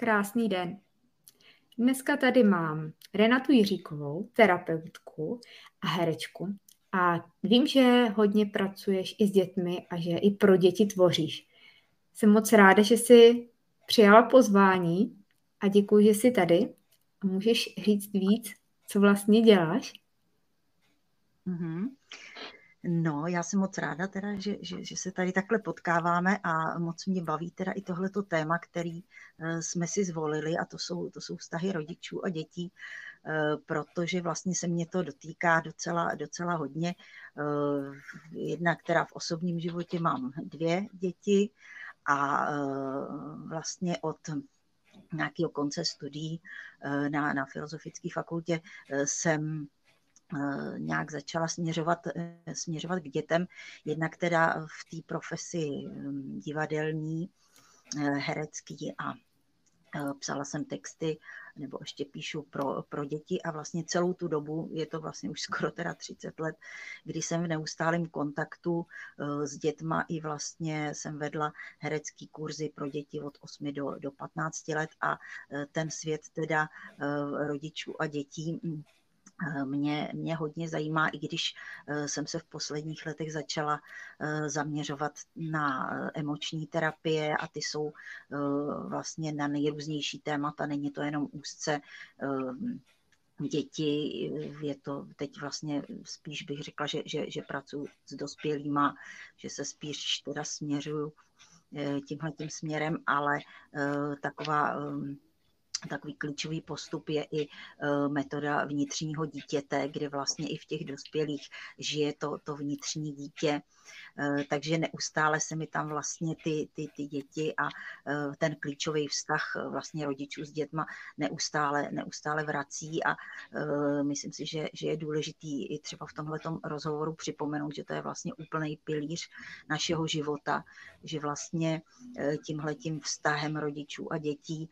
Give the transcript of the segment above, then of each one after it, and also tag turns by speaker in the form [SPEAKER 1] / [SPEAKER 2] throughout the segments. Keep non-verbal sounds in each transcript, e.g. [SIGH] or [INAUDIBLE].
[SPEAKER 1] Krásný den. Dneska tady mám Renatu Jiříkovou, terapeutku a herečku. A vím, že hodně pracuješ i s dětmi a že i pro děti tvoříš. Jsem moc ráda, že jsi přijala pozvání a děkuji, že jsi tady. A můžeš říct víc, co vlastně děláš?
[SPEAKER 2] Mm-hmm. No, já jsem moc ráda teda, že, že, že se tady takhle potkáváme a moc mě baví teda i tohleto téma, který uh, jsme si zvolili a to jsou, to jsou vztahy rodičů a dětí, uh, protože vlastně se mě to dotýká docela, docela hodně. Uh, jedna, která v osobním životě mám dvě děti a vlastně od nějakého konce studií na, na Filozofické fakultě jsem Eh, nějak začala směřovat, eh, směřovat k dětem, jednak teda v té profesi hm, divadelní, eh, herecký a psala jsem texty, nebo ještě píšu pro, pro děti. A vlastně celou tu dobu, je to vlastně už [LAUGHS] skoro teda 30 let, kdy jsem v neustálém kontaktu s dětma. I vlastně jsem vedla herecký kurzy pro děti od 8 do, do 15 let. A ten svět teda rodičů a dětí Eh, mě, mě hodně zajímá, i když eh, jsem se v posledních letech začala eh, zaměřovat na emoční terapie a ty jsou vlastně na nejrůznější témata, není to jenom úzce děti, je to teď vlastně spíš bych řekla, že, že, že pracuji s dospělýma, že se spíš teda směřuju tímhle tím směrem, ale taková Takový klíčový postup je i e, metoda vnitřního dítěte, kde vlastně i v těch dospělých žije to, to vnitřní dítě. E, takže neustále se mi tam vlastně ty, ty, ty děti a e, ten klíčový vztah vlastně rodičů s dětma neustále, neustále vrací a myslím si, že, že je důležitý i třeba v tomhle rozhovoru připomenout, že to je vlastně úplný pilíř našeho života, že vlastně tímhletím vztahem rodičů a dětí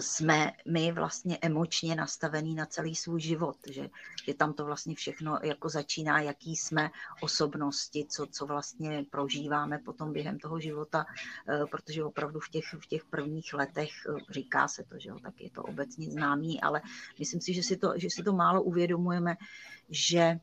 [SPEAKER 2] jsme my vlastně emočně nastavení na celý svůj život, že, že tam to vlastně všechno jako začíná, jaký jsme osobnosti, co, co vlastně prožíváme potom během toho života, eh, protože opravdu v těch, v těch prvních letech eh, říká se to, že jo, tak je to obecně známý, ale myslím si, že si to, že si to málo uvědomujeme, že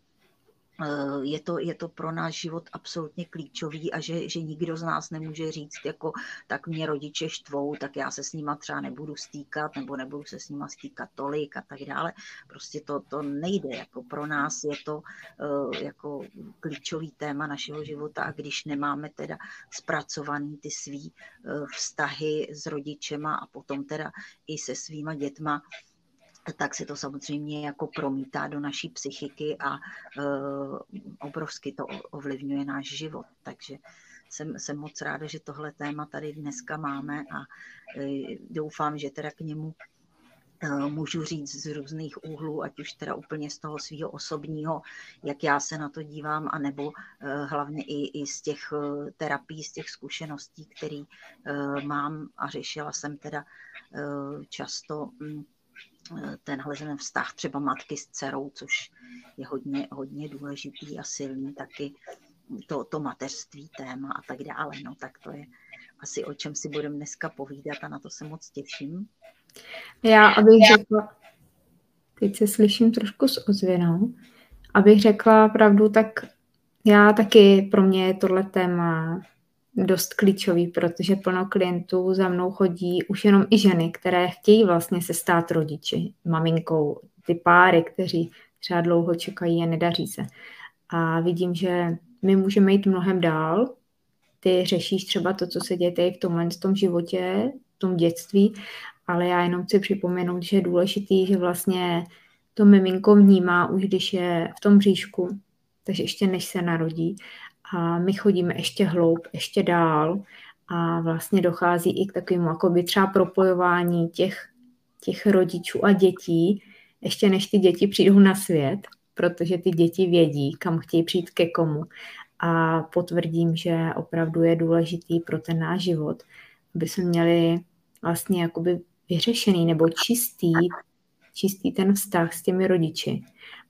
[SPEAKER 2] je to, je to pro náš život absolutně klíčový a že, že nikdo z nás nemůže říct, jako tak mě rodiče štvou, tak já se s nima třeba nebudu stýkat nebo nebudu se s nima stýkat tolik a tak dále. Prostě to, to nejde. Jako pro nás je to uh, jako klíčový téma našeho života a když nemáme teda zpracovaný ty svý uh, vztahy s rodičema a potom teda i se svýma dětma, tak se to samozřejmě jako promítá do naší psychiky a uh, obrovsky to ovlivňuje náš život. Takže jsem, jsem moc ráda, že tohle téma tady dneska máme a uh, doufám, že teda k němu uh, můžu říct z různých úhlů, ať už teda úplně z toho svého osobního, jak já se na to dívám, anebo hlavně i, i z těch terapií, z těch zkušeností, které mám a řešila jsem teda často um, tenhle ten vztah třeba matky s dcerou, což je hodně, hodně důležitý a silný taky to, to mateřství téma a tak dále. No tak to je asi o čem si budeme dneska povídat a na to se moc těším.
[SPEAKER 1] Já, abych řekla, teď se slyším trošku s ozvěnou, abych řekla pravdu, tak já taky, pro mě je tohle téma dost klíčový, protože plno klientů za mnou chodí už jenom i ženy, které chtějí vlastně se stát rodiči, maminkou, ty páry, kteří třeba dlouho čekají a nedaří se. A vidím, že my můžeme jít mnohem dál. Ty řešíš třeba to, co se děje v tomhle v tom životě, v tom dětství, ale já jenom chci připomenout, že je důležitý, že vlastně to miminko vnímá už, když je v tom bříšku, takže ještě než se narodí a my chodíme ještě hloub, ještě dál a vlastně dochází i k takovému jakoby třeba propojování těch, těch rodičů a dětí, ještě než ty děti přijdou na svět, protože ty děti vědí, kam chtějí přijít ke komu. A potvrdím, že opravdu je důležitý pro ten náš život, aby jsme měli vlastně jakoby vyřešený nebo čistý, čistý ten vztah s těmi rodiči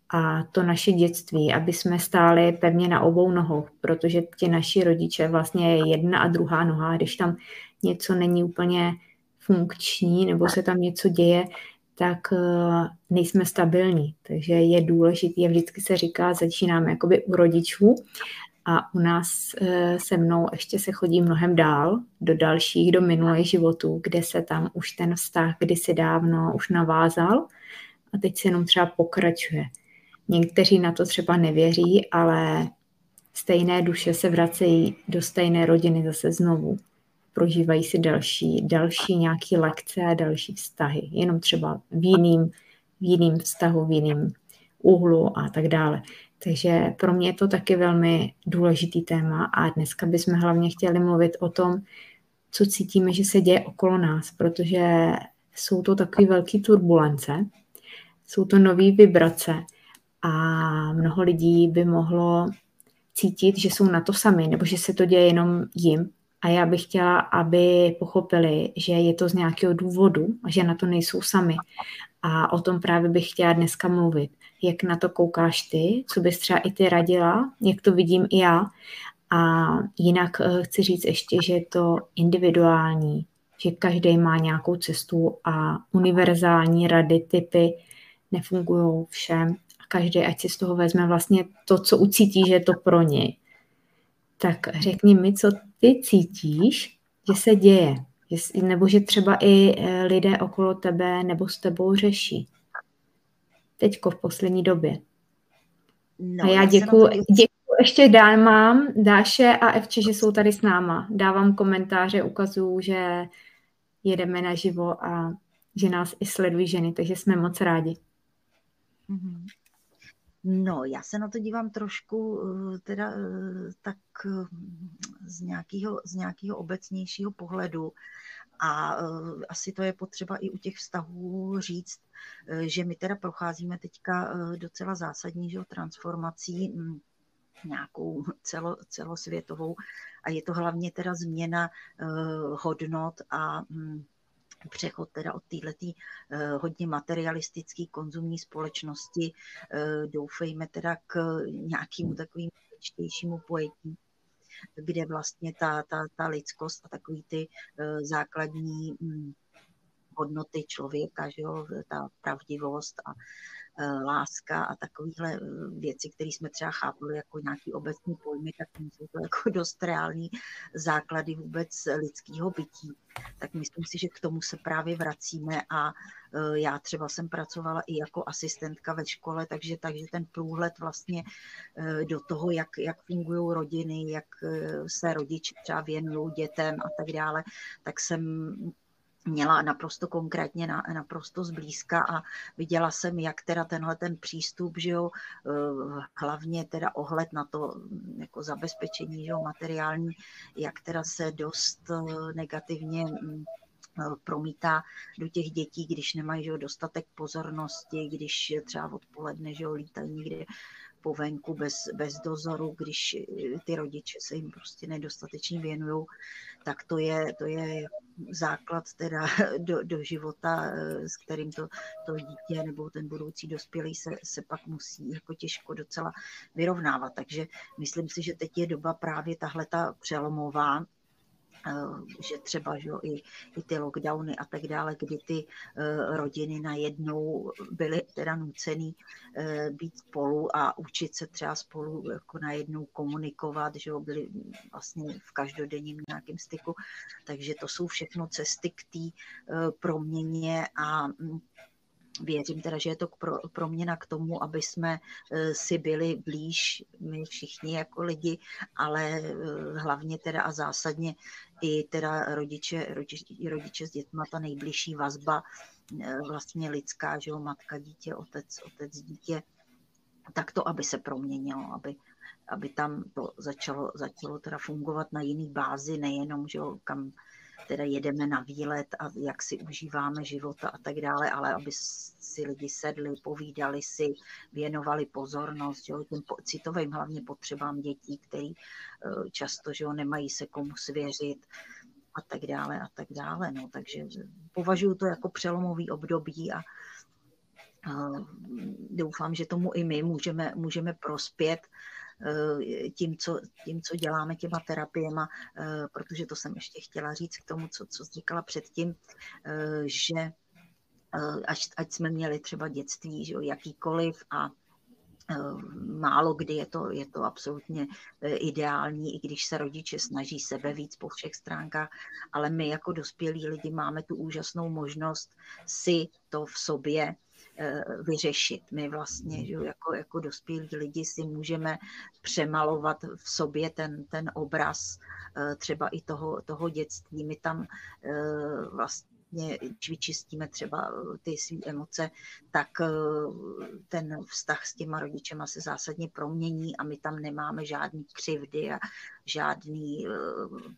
[SPEAKER 1] a to naše dětství, aby jsme stáli pevně na obou nohou, protože ti naši rodiče vlastně je jedna a druhá noha, když tam něco není úplně funkční nebo se tam něco děje, tak eh, nejsme stabilní. Takže je důležité, je vždycky se říká, začínáme jakoby u rodičů a u nás eh, se mnou ještě se chodí mnohem dál, do dalších, do minulých životů, kde se tam už ten vztah kdysi dávno už navázal a teď se jenom třeba pokračuje. Někteří na to třeba nevěří, ale stejné duše se vracejí do stejné rodiny zase znovu. Prožívají si další, další nějaké lekce a další vztahy. Jenom třeba v jiným, v jiným vztahu, v jiným úhlu a tak dále. Takže pro mě je to taky velmi důležitý téma a dneska bychom hlavně chtěli mluvit o tom, co cítíme, že se děje okolo nás, protože jsou to takové velké turbulence, jsou to nové vibrace a mnoho lidí by mohlo cítit, že jsou na to sami, nebo že se to děje jenom jim. A já bych chtěla, aby pochopili, že je to z nějakého důvodu a že na to nejsou sami. A o tom právě bych chtěla dneska mluvit. Jak na to koukáš ty, co bys třeba i ty radila, jak to vidím i já. A jinak eh, chci říct ještě, že je to individuální, že každý má nějakou cestu a univerzální rady, typy nefungují všem každý ať si z toho vezme vlastně to, co ucítí, že je to pro něj. Tak řekni mi, co ty cítíš, že se děje, nebo že třeba i eh, lidé okolo tebe nebo s tebou řeší. Teďko v poslední době. No, a já děkuji, děkuji ještě dál mám Dáše a Evče, že jsou tady s náma. Dávám komentáře, ukazuju, že jedeme naživo a že nás i sledují ženy, takže jsme moc rádi.
[SPEAKER 2] Mm-hmm. No, já se na to dívám trošku eh, teda eh, tak eh, z nějakého, z nějakého obecnějšího pohledu. A asi to je potřeba i u těch vztahů říct, že my teda procházíme teďka docela zásadní že, transformací hm, nějakou celo, celosvětovou. A je to hlavně teda změna hodnot a hm, přechod teda od této eh, hodně materialistické konzumní společnosti, eh, doufejme teda k nějakému takovým čtějšímu pojetí, kde vlastně ta, ta, ta lidskost a takový ty eh, základní hm, hodnoty člověka, že jo, ta pravdivost a láska a takovéhle eh, věci, které jsme třeba chápali jako nějaký obecný pojmy, tak jsou to jako [LAUGHS] dost reální základy vůbec lidského bytí. Tak myslím si, že k tomu se právě vracíme a eh, já třeba jsem pracovala i jako asistentka ve škole, takže, takže ten průhled vlastně do toho, jak, jak fungují rodiny, jak se rodiče třeba věnují dětem a tak dále, tak jsem měla naprosto konkrétně, na, naprosto zblízka a viděla jsem, jak teda tenhle ten přístup, že jo, eh, hlavně teda ohled na to mm, jako zabezpečení, že jo, materiální, jak teda se dost eh, negativně mm, eh, promítá do těch dětí, když nemají že jo, dostatek pozornosti, když třeba odpoledne že jo, lítají někde po venku bez, bez dozoru, když ty rodiče se jim prostě nedostatečně věnují, tak to je, to je základ teda [LAUGHS] do, do života, eh, s kterým to, to dítě nebo ten budoucí dospělý se, se pak musí jako těžko docela vyrovnávat. Takže myslím si, že teď je doba právě tahle ta přelomová, Eh, že třeba že jo, i, i ty lockdowny a tak dále, kdy ty uh, rodiny najednou byly teda nucený uh, být spolu a učit se třeba spolu jako najednou komunikovat, že jo, byli vlastně v každodenním nějakém styku, takže to jsou všechno cesty k té uh, proměně a mm, věřím teda, že je to pro, proměna k tomu, aby jsme eh, si byli blíž, my všichni jako lidi, ale eh, hlavně teda a zásadně i teda rodiče, rodiče, rodiče s dětma, ta nejbližší vazba eh, vlastně lidská, že jo, matka, dítě, otec, otec, dítě, tak to, aby se proměnilo, aby, aby tam to začalo, začalo teda fungovat na jiný bázi, nejenom, že jo, kam teda jedeme na výlet a jak si užíváme života a tak dále, ale aby si lidi sedli, povídali si, věnovali pozornost jo, těm citovým hlavně potřebám dětí, který eh, často že jo, nemají se komu svěřit a tak dále a tak dále. No, takže považuji to jako přelomový období a doufám, že tomu i my můžeme, můžeme prospět tím, co, tím, co děláme těma terapiema, protože to jsem ještě chtěla říct k tomu, co, co říkala předtím, že ať, ať jsme měli třeba dětství, že jo, jakýkoliv a Eh, málo kdy je to, je to absolutně eh, ideální, i když se rodiče snaží sebe víc po všech stránkách, ale my jako dospělí lidi máme tu úžasnou možnost si to v sobě eh, vyřešit. My vlastně že jako, jako dospělí lidi si můžeme přemalovat v sobě ten, ten obraz třeba i toho, toho dětství. My tam vlastně vlastně, když vyčistíme třeba eh, ty své emoce, tak eh, ten vztah s těma rodičema se zásadně promění a my tam nemáme žádný křivdy a žádný eh,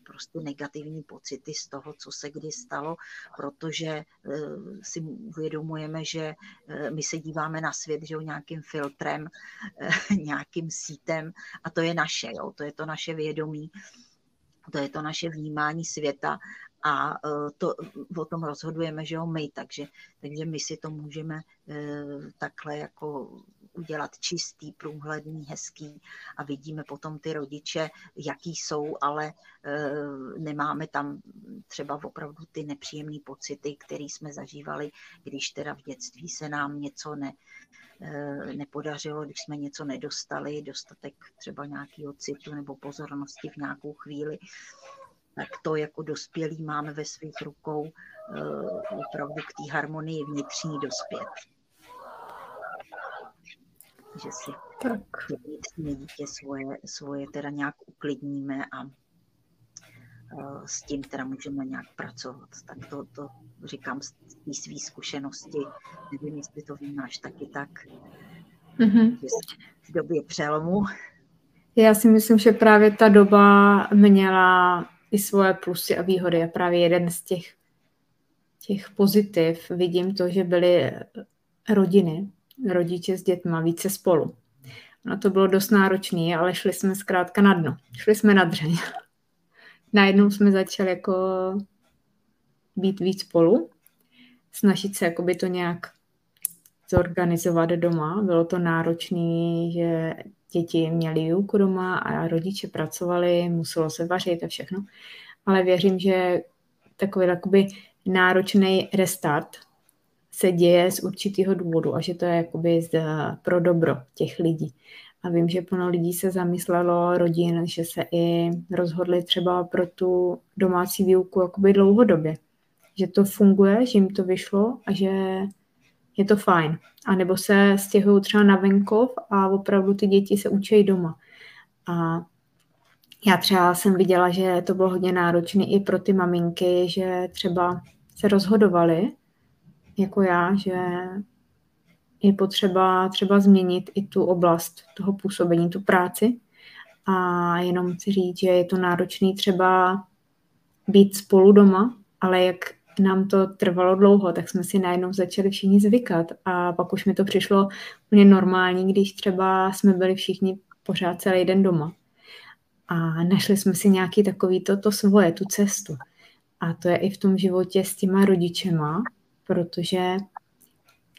[SPEAKER 2] prostě negativní pocity z toho, co se kdy stalo, protože si uvědomujeme, že my se díváme na svět, že jo, nějakým filtrem, [LAUGHS] nějakým sítem a to je naše, jo, to je to naše vědomí, to je to naše vnímání světa a e, to, o tom rozhodujeme, že jo, my, takže, takže my si to můžeme e, takhle jako udělat čistý, průhledný, hezký a vidíme potom ty rodiče, jaký jsou, ale e, nemáme tam třeba opravdu ty nepříjemné pocity, které jsme zažívali, když teda v dětství se nám něco ne, nepodařilo, když jsme něco nedostali, dostatek třeba nějakého citu nebo pozornosti v nějakou chvíli, tak to jako dospělí máme ve svých rukou eh, opravdu k té harmonii vnitřní dospět. Že si tak. vnitřní dítě svoje, svoje teda nějak uklidníme a eh, s tím teda můžeme nějak pracovat. Tak to, to říkám z té své zkušenosti. Nevím, jestli to vnímáš taky tak. Mm-hmm. V době přelomu.
[SPEAKER 1] Já si myslím, že právě ta doba měla i svoje plusy a výhody. A právě jeden z těch, těch pozitiv vidím to, že byly rodiny, rodiče s dětma více spolu. No to bylo dost náročné, ale šli jsme zkrátka na dno. Šli jsme na dřeň. [LAUGHS] Najednou jsme začali jako být víc spolu, snažit se jakoby to nějak zorganizovat doma. Bylo to náročné, že děti měly výuku doma a rodiče pracovali, muselo se vařit a všechno. Ale věřím, že takový jakoby náročný restart se děje z určitého důvodu a že to je jakoby pro dobro těch lidí. A vím, že plno lidí se zamyslelo rodin, že se i rozhodli třeba pro tu domácí výuku jakoby dlouhodobě. Že to funguje, že jim to vyšlo a že je to fajn. A nebo se stěhují třeba na venkov a opravdu ty děti se učí doma. A já třeba jsem viděla, že to bylo hodně náročné i pro ty maminky, že třeba se rozhodovali, jako já, že je potřeba třeba změnit i tu oblast toho působení, tu práci. A jenom chci říct, že je to náročné třeba být spolu doma, ale jak nám to trvalo dlouho, tak jsme si najednou začali všichni zvykat a pak už mi to přišlo úplně normální, když třeba jsme byli všichni pořád celý den doma. A našli jsme si nějaký takový to, to svoje, tu cestu. A to je i v tom životě s těma rodičema, protože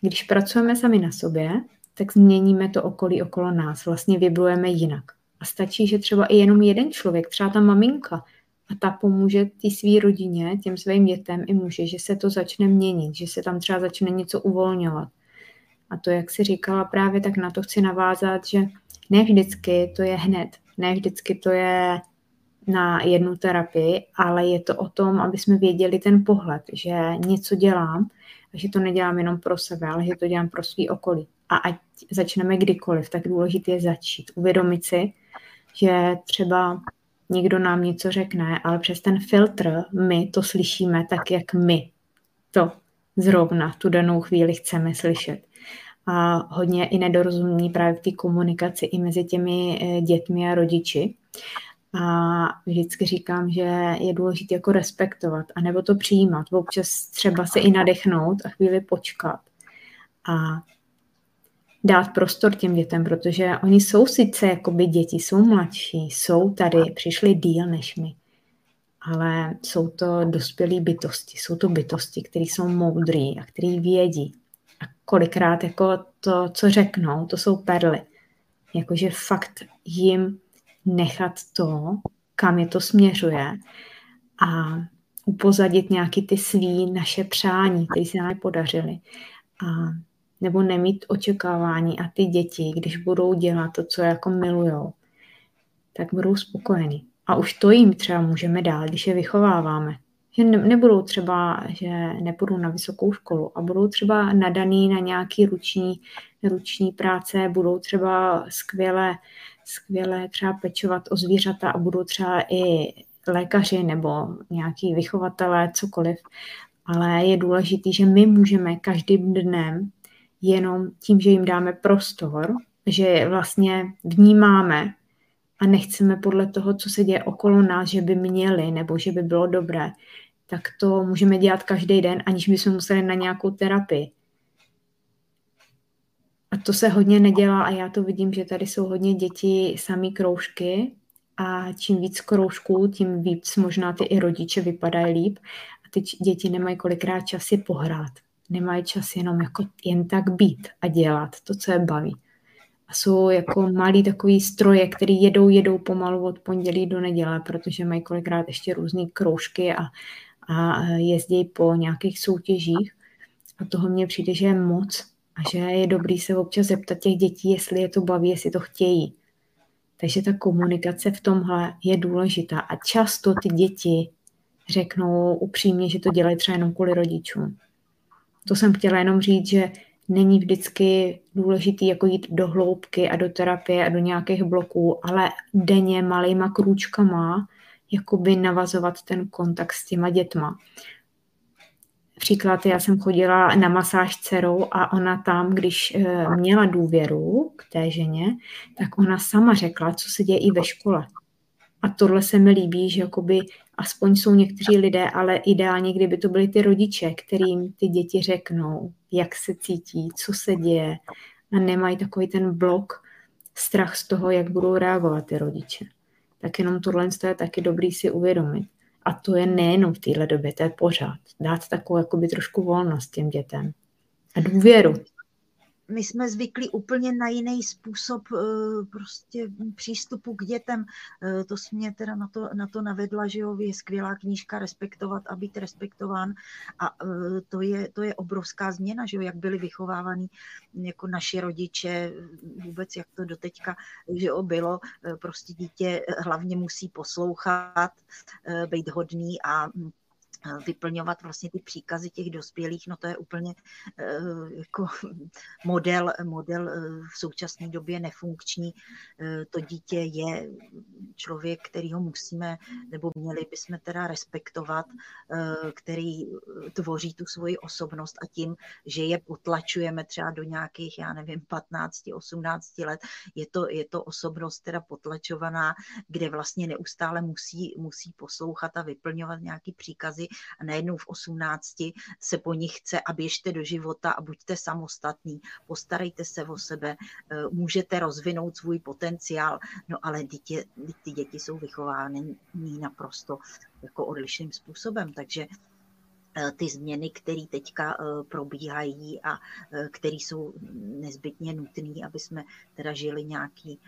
[SPEAKER 1] když pracujeme sami na sobě, tak změníme to okolí okolo nás, vlastně vibrujeme jinak. A stačí, že třeba i jenom jeden člověk, třeba ta maminka, a ta pomůže té své rodině, těm svým dětem i může, že se to začne měnit, že se tam třeba začne něco uvolňovat. A to, jak si říkala právě, tak na to chci navázat, že ne vždycky to je hned, ne vždycky to je na jednu terapii, ale je to o tom, aby jsme věděli ten pohled, že něco dělám a že to nedělám jenom pro sebe, ale že to dělám pro svý okolí. A ať začneme kdykoliv, tak důležité je začít. Uvědomit si, že třeba někdo nám něco řekne, ale přes ten filtr my to slyšíme tak, jak my to zrovna tu danou chvíli chceme slyšet. A hodně i nedorozumění právě v té komunikaci i mezi těmi eh, dětmi a rodiči. A vždycky říkám, že je důležité jako respektovat, anebo to přijímat. Občas třeba se i nadechnout a chvíli počkat. A dát prostor těm dětem, protože oni jsou sice jakoby děti, jsou mladší, jsou tady, přišli díl než my, ale jsou to dospělé bytosti, jsou to bytosti, které jsou moudrý a které vědí. A kolikrát jako to, co řeknou, to jsou perly. Jakože fakt jim nechat to, kam je to směřuje a upozadit nějaký ty svý naše přání, které se nám podařily. A nebo nemít očekávání a ty děti, když budou dělat to, co jako milujou, tak budou spokojení. A už to jim třeba můžeme dát, když je vychováváme. Že ne, nebudou třeba, že nepůjdou na vysokou školu a budou třeba nadaný na nějaký ruční, ruční práce, budou třeba skvěle, skvěle třeba pečovat o zvířata a budou třeba i lékaři nebo nějaký vychovatelé, cokoliv. Ale je důležité, že my můžeme každým dnem jenom tím, že jim dáme prostor, že vlastně vnímáme a nechceme podle toho, co se děje okolo nás, že by měli nebo že by bylo dobré, tak to můžeme dělat každý den, aniž bychom museli na nějakou terapii. A to se hodně nedělá a já to vidím, že tady jsou hodně děti samý kroužky a čím víc kroužků, tím víc možná ty i rodiče vypadají líp a ty děti nemají kolikrát čas pohrát. Nemají čas jenom jako jen tak být a dělat to, co je baví. A jsou jako malí takový stroje, který jedou, jedou pomalu od pondělí do neděle, protože mají kolikrát ještě různé kroužky a, a jezdí po nějakých soutěžích. A toho mně přijde, že je moc a že je dobrý se občas zeptat těch dětí, jestli je to baví, jestli to chtějí. Takže ta komunikace v tomhle je důležitá a často ty děti řeknou upřímně, že to dělají třeba jenom kvůli rodičům. To jsem chtěla jenom říct, že není vždycky důležitý jako jít do hloubky a do terapie a do nějakých bloků, ale denně malýma krůčkama jakoby navazovat ten kontakt s těma dětma. Příklad, já jsem chodila na masáž dcerou a ona tam, když eh, měla důvěru k té ženě, tak ona sama řekla, co se děje i ve škole. A tohle se mi líbí, že jakoby aspoň jsou někteří lidé, ale ideálně, kdyby to byly ty rodiče, kterým ty děti řeknou, jak se cítí, co se děje a nemají takový ten blok, strach z toho, jak budou reagovat ty rodiče. Tak jenom tohle je taky dobrý si uvědomit. A to je nejenom v téhle době, to je pořád. Dát takovou jakoby trošku volnost těm dětem. A důvěru
[SPEAKER 2] my jsme zvyklí úplně na jiný způsob eh, prostě přístupu k dětem. Eh, to mě teda na to, na to navedla, že jo, je skvělá knížka Respektovat a být respektován a eh, to je, to je obrovská změna, že jo, jak byli vychovávaní jako naši rodiče, vůbec jak to doteďka, že jo, bylo, prostě dítě hlavně musí poslouchat, být hodný a vyplňovat vlastně ty příkazy těch dospělých, no to je úplně eh, jako [LAUGHS] model, model eh, v současné době nefunkční. Eh, to dítě je člověk, který ho musíme, nebo měli bychom teda respektovat, který tvoří tu svoji osobnost a tím, že je potlačujeme třeba do nějakých, já nevím, 15, 18 let, je to, je to osobnost teda potlačovaná, kde vlastně neustále musí, musí poslouchat a vyplňovat nějaký příkazy a najednou v 18 se po nich chce a běžte do života a buďte samostatní, postarejte se o sebe, eh, můžete rozvinout svůj potenciál, no ale dítě, ty děti jsou vychovány naprosto jako odlišným způsobem, takže eh, ty změny, které teďka eh, probíhají a které jsou nezbytně nutné, aby jsme teda žili nějaký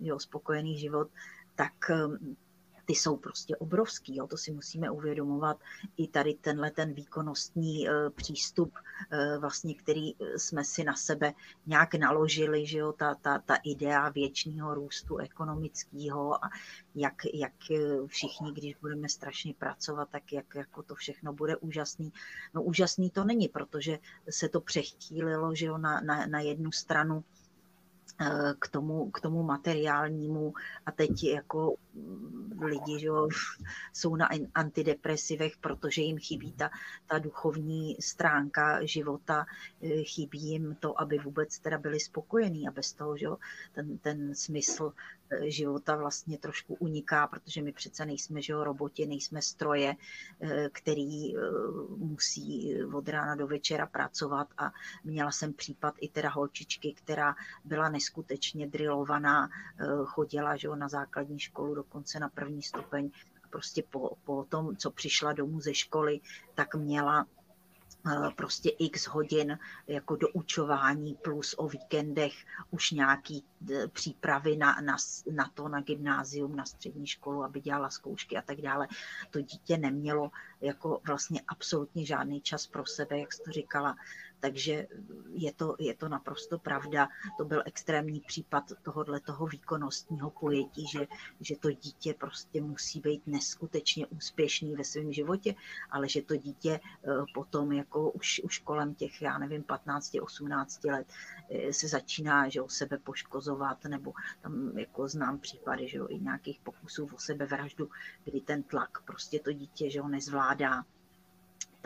[SPEAKER 2] jo, spokojený život, tak ty jsou prostě obrovský, jo, to si musíme uvědomovat. I tady tenhle ten výkonnostní e, přístup, e, vlastně, který e, jsme si na sebe nějak naložili, že jo, ta, ta, ta idea věčného růstu ekonomického a jak, jak všichni, když budeme strašně pracovat, tak jak jako to všechno bude úžasný. No úžasný to není, protože se to přechýlilo, že jo, na, na, na jednu stranu k tomu, k tomu materiálnímu. A teď jako lidi že jsou na antidepresivech, protože jim chybí ta, ta duchovní stránka života, chybí jim to, aby vůbec teda byli spokojení. A bez toho, že ten, ten smysl života vlastně trošku uniká, protože my přece nejsme že jo, roboti, nejsme stroje, eh, který eh, musí od rána do večera pracovat. A měla jsem případ i teda holčičky, která byla neskutečně drilovaná, eh, chodila že jo, na základní školu dokonce na první stupeň. Prostě po, po tom, co přišla domů ze školy, tak měla prostě x hodin jako doučování plus o víkendech už nějaký eh, přípravy na, na, na to, na gymnázium, na střední školu, aby dělala zkoušky a tak dále. To dítě nemělo jako vlastně absolutně žádný čas pro sebe, jak jsi to říkala. Takže je to, je to naprosto pravda. To byl extrémní případ tohohle toho výkonnostního pojetí, že, že to dítě prostě musí být neskutečně úspěšný ve svém životě, ale že to dítě eh, potom jako už, už kolem těch, já nevím, 15, 18 let eh, se začíná že o sebe poškozovat, nebo tam jako znám případy, že jo, i nějakých pokusů o sebevraždu, kdy ten tlak prostě to dítě, že nezvládá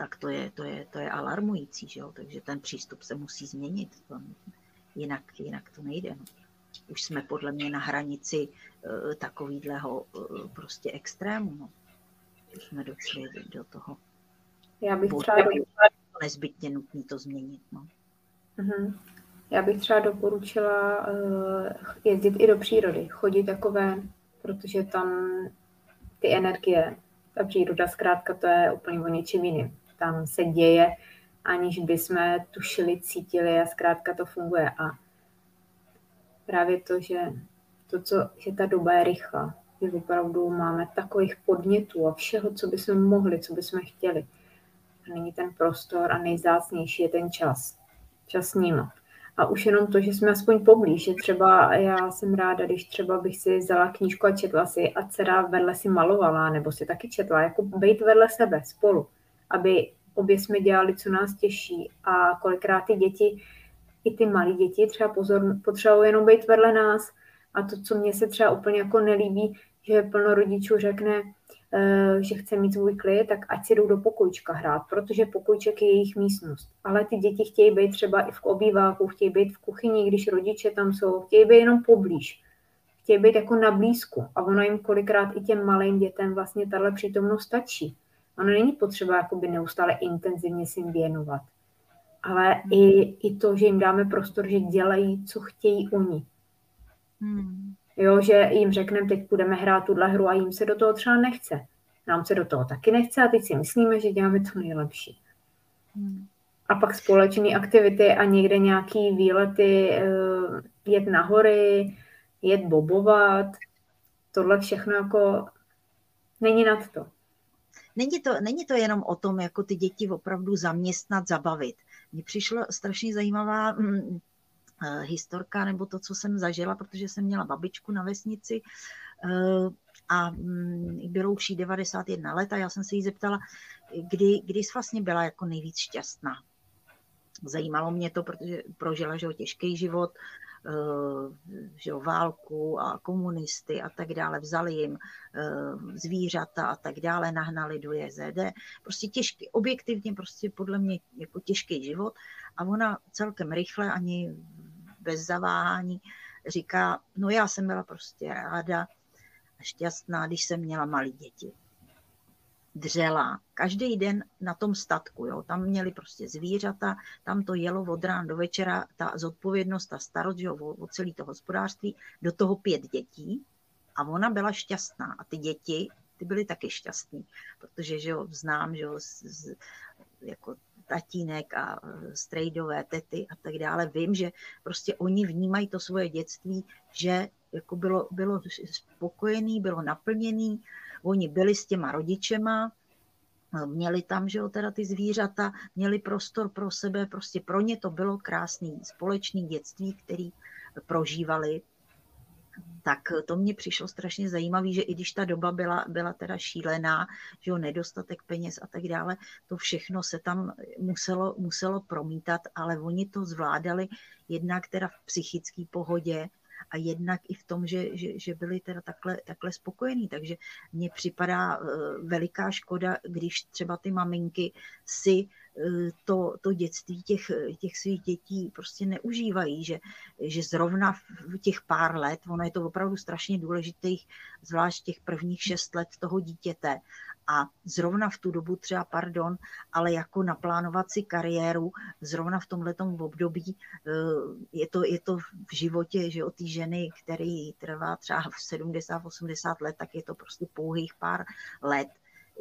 [SPEAKER 2] tak to je, to je, to je alarmující, že jo? takže ten přístup se musí změnit, to, jinak, jinak to nejde. No. Už jsme podle mě na hranici uh, takovýhleho uh, prostě extrému. No. Už jsme došli do toho.
[SPEAKER 1] Já bych třeba do...
[SPEAKER 2] nezbytně nutný to změnit. No.
[SPEAKER 1] Uh-huh. Já bych třeba doporučila uh, jezdit i do přírody, chodit takové, protože tam ty energie, ta příroda zkrátka to je úplně o něčem jiným tam se děje, aniž bychom tušili, cítili a zkrátka to funguje. A právě to, že, to, co, že ta doba je rychlá, že opravdu máme takových podnětů a všeho, co bychom mohli, co bychom chtěli. A není ten prostor a nejzácnější je ten čas. Čas s ním. A už jenom to, že jsme aspoň poblíž, že třeba já jsem ráda, když třeba bych si vzala knížku a četla si a dcera vedle si malovala, nebo si taky četla, jako být vedle sebe spolu aby obě jsme dělali, co nás těší a kolikrát ty děti, i ty malé děti třeba pozor, potřebují jenom být vedle nás a to, co mně se třeba úplně jako nelíbí, že plno rodičů řekne, eh, že chce mít svůj klid, tak ať si jdou do pokojčka hrát, protože pokojček je jejich místnost. Ale ty děti chtějí být třeba i v obýváku, chtějí být v kuchyni, když rodiče tam jsou, chtějí být jenom poblíž. Chtějí být jako na blízku. A ono jim kolikrát i těm malým dětem vlastně tahle přítomnost stačí. Ono není potřeba jakoby neustále intenzivně si jim věnovat. Ale hmm. i, i to, že jim dáme prostor, že dělají, co chtějí oni. Hmm. Jo, že jim řekneme, teď budeme hrát tuhle hru a jim se do toho třeba nechce. Nám se do toho taky nechce a teď si myslíme, že děláme to nejlepší. Hmm. A pak společné aktivity a někde nějaký výlety, eh, jet na hory, jet bobovat, tohle všechno jako není nad to
[SPEAKER 2] není to, není to jenom o tom, jako ty děti opravdu zaměstnat, zabavit. Mně přišlo strašně zajímavá hm, historka, nebo to, co jsem zažila, protože jsem měla babičku na vesnici eh, a hm, bylo už jí 91 let a já jsem se jí zeptala, kdy, kdy jsi vlastně byla jako nejvíc šťastná. Zajímalo mě to, protože prožila že těžký život, Eh, že jo, válku a komunisty a tak dále, vzali jim eh, zvířata a tak dále, nahnali do JZD. Prostě těžký, objektivně prostě podle mě jako těžký život a ona celkem rychle, ani bez zaváhání říká, no já jsem byla prostě ráda a šťastná, když jsem měla malé děti dřela každý den na tom statku. Jo. Tam měli prostě zvířata, tam to jelo od rán do večera, ta zodpovědnost, ta starost jo, o, o celé to hospodářství, do toho pět dětí a ona byla šťastná. A ty děti, ty byly taky šťastní, protože že jo, znám, že jo, z, z, jako tatínek a e, strejdové tety a tak dále. Vím, že prostě oni vnímají to svoje dětství, že jako bylo, bylo spokojený, bylo naplněný, Oni byli s těma rodičema, měli tam, že jo, teda ty zvířata, měli prostor pro sebe, prostě pro ně to bylo krásný společný dětství, který prožívali. Tak to mě přišlo strašně zajímavé, že i když ta doba byla, byla teda šílená, že jo, nedostatek peněz a tak dále, to všechno se tam muselo, muselo promítat, ale oni to zvládali jednak teda v psychické pohodě, a jednak i v tom, že, že, že byli teda takhle, takhle spokojení. Takže mně připadá eh, veliká škoda, když třeba ty maminky si eh, to, to dětství těch, těch svých dětí prostě neužívají, že, že zrovna v těch pár let, ono je to opravdu strašně důležitých, zvlášť těch prvních šest let toho dítěte, a zrovna v tu dobu třeba, pardon, ale jako naplánovat si kariéru zrovna v tomhle období, eh, je to, je to v životě, že o té ženy, který trvá třeba v 70-80 let, tak je to prostě pouhých pár let,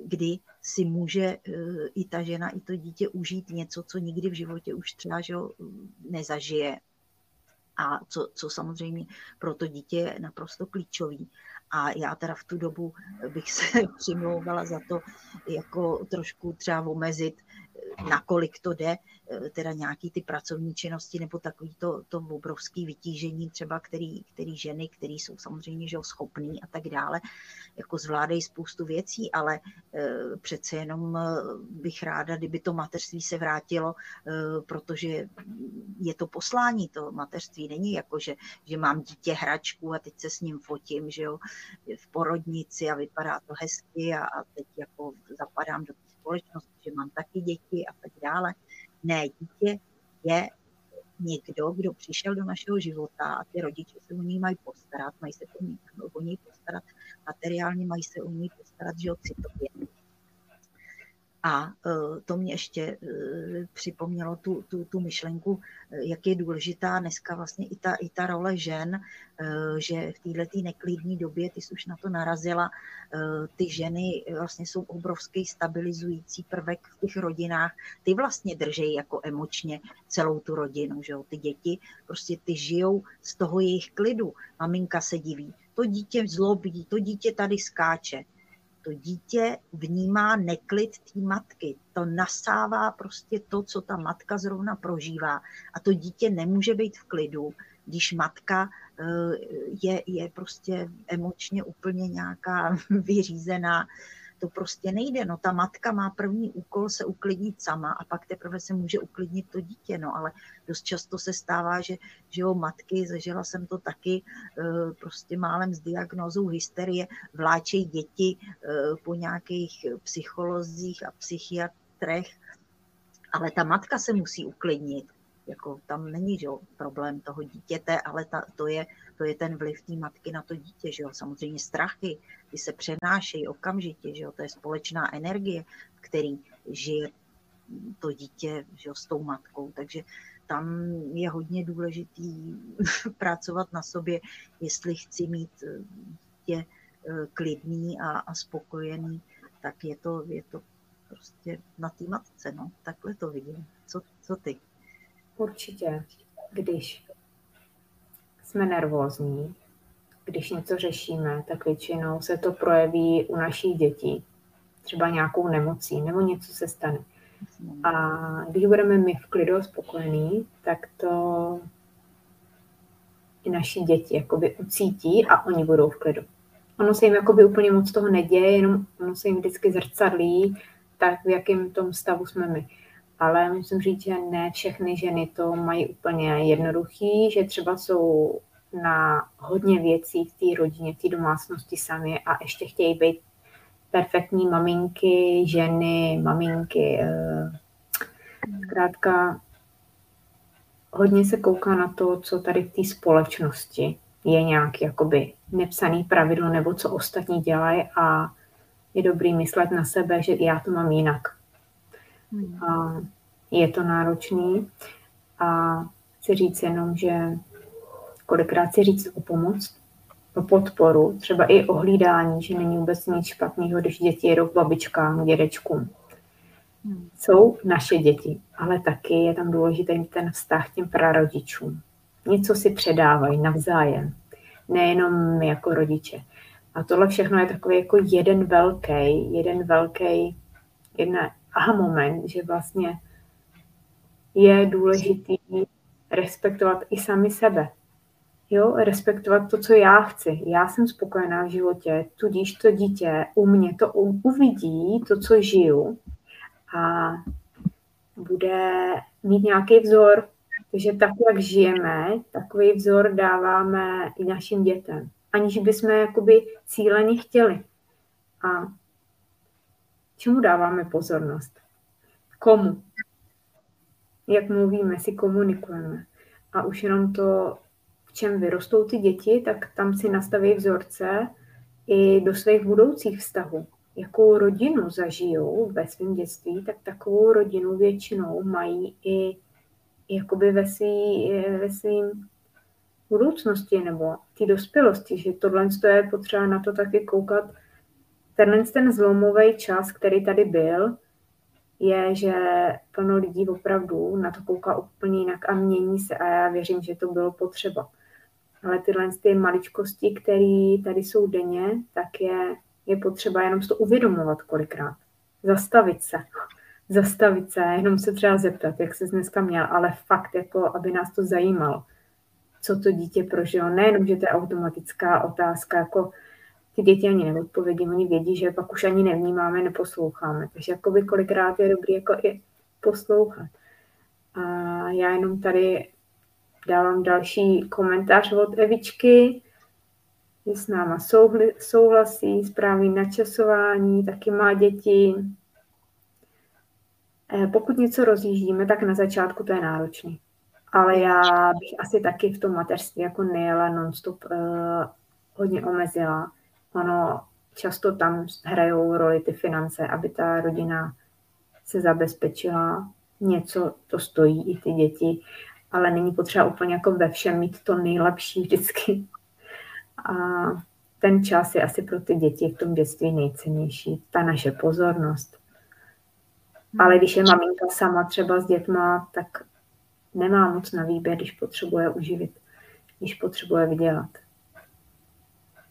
[SPEAKER 2] kdy si může eh, i ta žena, i to dítě užít něco, co nikdy v životě už třeba že nezažije. A co, co samozřejmě pro to dítě je naprosto klíčový. A já teda v tu dobu bych se [LAUGHS] přimlouvala za to, jako trošku třeba omezit, nakolik to jde, Eh, teda nějaký ty pracovní činnosti nebo takový to, to obrovské vytížení třeba, který, který ženy, které jsou samozřejmě že schopný a tak dále, jako zvládají spoustu věcí, ale e, přece jenom eh, bych ráda, kdyby to mateřství se vrátilo, protože je to poslání, to mateřství není jako, že, že mám dítě hračku a teď se s ním fotím, že jo, v porodnici a vypadá to hezky a, a teď jako zapadám do společnosti, že mám taky děti a tak dále. Ne, dítě je někdo, kdo přišel do našeho života a ty rodiče se o něj mají postarat, mají se o něj, o něj postarat materiálně, mají se o něj postarat, že citově. A e, to mě ještě e, připomnělo tu, tu, tu myšlenku, e, jak je důležitá dneska vlastně i ta, i ta role žen, že v této neklidní době, ty jsi už na to narazila, ty ženy vlastně jsou obrovský stabilizující prvek v těch rodinách. Ty vlastně držejí jako emočně celou tu rodinu, že jo? ty děti, prostě ty žijou z toho jejich klidu. Maminka se diví, to dítě zlobí, to dítě tady skáče to dítě vnímá neklid té matky. To nasává prostě to, co ta matka zrovna prožívá. A to dítě nemůže být v klidu, když matka eh, je, je prostě emočně úplně nějaká [LAUGHS] vyřízená, to prostě nejde. No ta matka má první úkol se uklidnit sama a pak teprve se může uklidnit to dítě. No ale dost často se stává, že, že jo, matky, zažila jsem to taky, eh, prostě málem s diagnózou hysterie, vláčejí děti eh, po nějakých psycholozích a psychiatrech, ale ta matka se musí uklidnit. Jako tam není že jo, problém toho dítěte, ale ta, to, je, to je ten vliv té matky na to dítě. Že jo. Samozřejmě strachy, ty se přenášejí okamžitě, že jo, to je společná energie, který žije to dítě že jo, s tou matkou. Takže tam je hodně důležitý [LAUGHS] pracovat na sobě, jestli chci mít eh, dítě eh, klidný a, a spokojený, tak je to, je to prostě na té matce. No. Takhle to vidím. Co, co ty?
[SPEAKER 1] Určitě, když jsme nervózní, když něco řešíme, tak většinou se to projeví u našich dětí, třeba nějakou nemocí nebo něco se stane. A když budeme my v klidu spokojení, tak to i naši děti jakoby ucítí a oni budou v klidu. Ono se jim jakoby úplně moc toho neděje, jenom ono se jim vždycky zrcadlí, tak v jakém tom stavu jsme my ale musím říct, že ne všechny ženy to mají úplně jednoduchý, že třeba jsou na hodně věcí v té rodině, v té domácnosti sami a ještě chtějí být perfektní maminky, ženy, maminky. Eh, zkrátka hodně se kouká na to, co tady v té společnosti je nějaký jakoby nepsaný pravidlo nebo co ostatní dělají a je dobrý myslet na sebe, že já to mám jinak. A je to náročný a chci říct jenom, že kolikrát si říct o pomoc, o podporu, třeba i o hlídání, že není vůbec nic špatného, když děti jedou k babičkám, dědečkům. Jsou naše děti, ale taky je tam důležitý ten vztah k těm prarodičům. Něco si předávají navzájem, nejenom my jako rodiče. A tohle všechno je takový jako jeden velký, jeden velký, jedna aha moment, že vlastně je důležitý respektovat i sami sebe. Jo, respektovat to, co já chci. Já jsem spokojená v životě, tudíž to dítě u mě to uvidí, to, co žiju a bude mít nějaký vzor. Takže tak, jak žijeme, takový vzor dáváme i našim dětem, aniž bychom jakoby cíleně chtěli. A čemu dáváme pozornost? Komu? Jak mluvíme, si komunikujeme. A už jenom to, v čem vyrostou ty děti, tak tam si nastaví vzorce i do svých budoucích vztahů. Jakou rodinu zažijou ve svém dětství, tak takovou rodinu většinou mají i jakoby ve, svý, ve svým budoucnosti nebo té dospělosti, že tohle je potřeba na to taky koukat tenhle ten zlomový čas, který tady byl, je, že plno lidí opravdu na to kouká úplně jinak a mění se a já věřím, že to bylo potřeba. Ale tyhle ty maličkosti, které tady jsou denně, tak je, je potřeba jenom to uvědomovat kolikrát. Zastavit se. [LAUGHS] Zastavit se, jenom se třeba zeptat, jak se dneska měl, ale fakt, jako, aby nás to zajímalo, co to dítě prožilo. Nejenom, že to je automatická otázka, jako ty děti ani neodpovědí, oni vědí, že pak už ani nevnímáme, neposloucháme. Takže jakoby kolikrát je dobrý jako i poslouchat. A já jenom tady dávám další komentář od Evičky, že s náma souhlasí, správný načasování, taky má děti. E, pokud něco rozjíždíme, tak na začátku to je náročný. Ale já bych asi taky v tom mateřství jako nejela non-stop uh, hodně omezila ono často tam hrajou roli ty finance, aby ta rodina se zabezpečila. Něco to stojí i ty děti, ale není potřeba úplně jako ve všem mít to nejlepší vždycky. A ten čas je asi pro ty děti v tom dětství nejcennější, ta naše pozornost. Ale když je maminka sama třeba s dětma, tak nemá moc na výběr, když potřebuje uživit, když potřebuje vydělat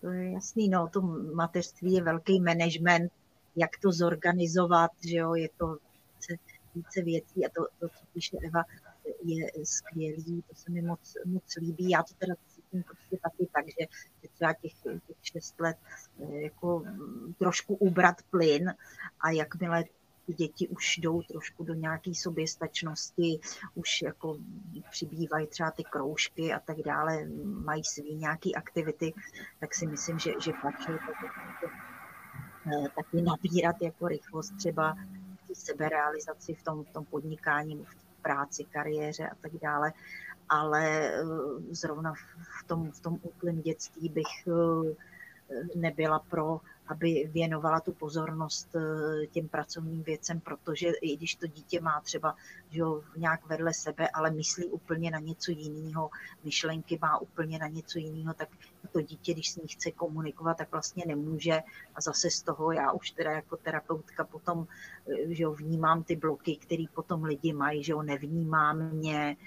[SPEAKER 2] to je jasný, no, to mateřství je velký management, jak to zorganizovat, že jo, je to více, více věcí a to, to, co píše Eva, je skvělý, to se mi moc, moc líbí. Já to teda cítím prostě taky tak, že, třeba těch, těch šest let eh, jako trošku ubrat plyn a jakmile ty děti už jdou trošku do nějaké soběstačnosti, už jako přibývají třeba ty kroužky a tak dále, mají svý nějaké aktivity, tak si myslím, že, že to eh, taky nabírat jako rychlost třeba v seberealizaci v tom, v tom podnikání, v práci, kariéře a tak dále. Ale eh, zrovna v tom, v tom úplném dětství bych eh, nebyla pro aby věnovala tu pozornost eh, těm pracovním věcem, protože i když to dítě má třeba že nějak vedle sebe, ale myslí úplně na něco jiného, myšlenky má úplně na něco jiného, tak to dítě, když s ní chce komunikovat, tak vlastně nemůže. A zase z toho já už teda jako terapeutka potom eh, že jo, vnímám ty bloky, které potom lidi mají, že jo, nevnímá mě,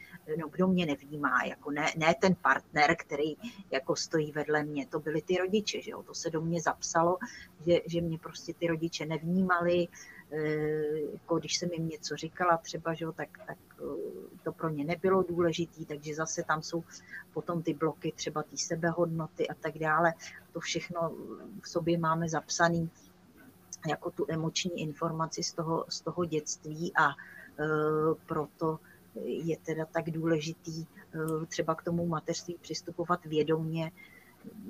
[SPEAKER 2] no kdo mě nevnímá, jako ne, ne ten partner, který jako stojí vedle mě, to byli ty rodiče, že jo, to se do mě zapsalo, že, že mě prostě ty rodiče nevnímali, eh, jako když jsem jim něco říkala třeba, že tak, tak eh, to pro ně nebylo důležité, takže zase tam jsou potom ty bloky třeba ty sebehodnoty a tak dále. To všechno v sobě máme zapsaný jako tu emoční informaci z toho, z toho dětství a e, proto je teda tak důležitý eh, třeba k tomu mateřství přistupovat vědomně,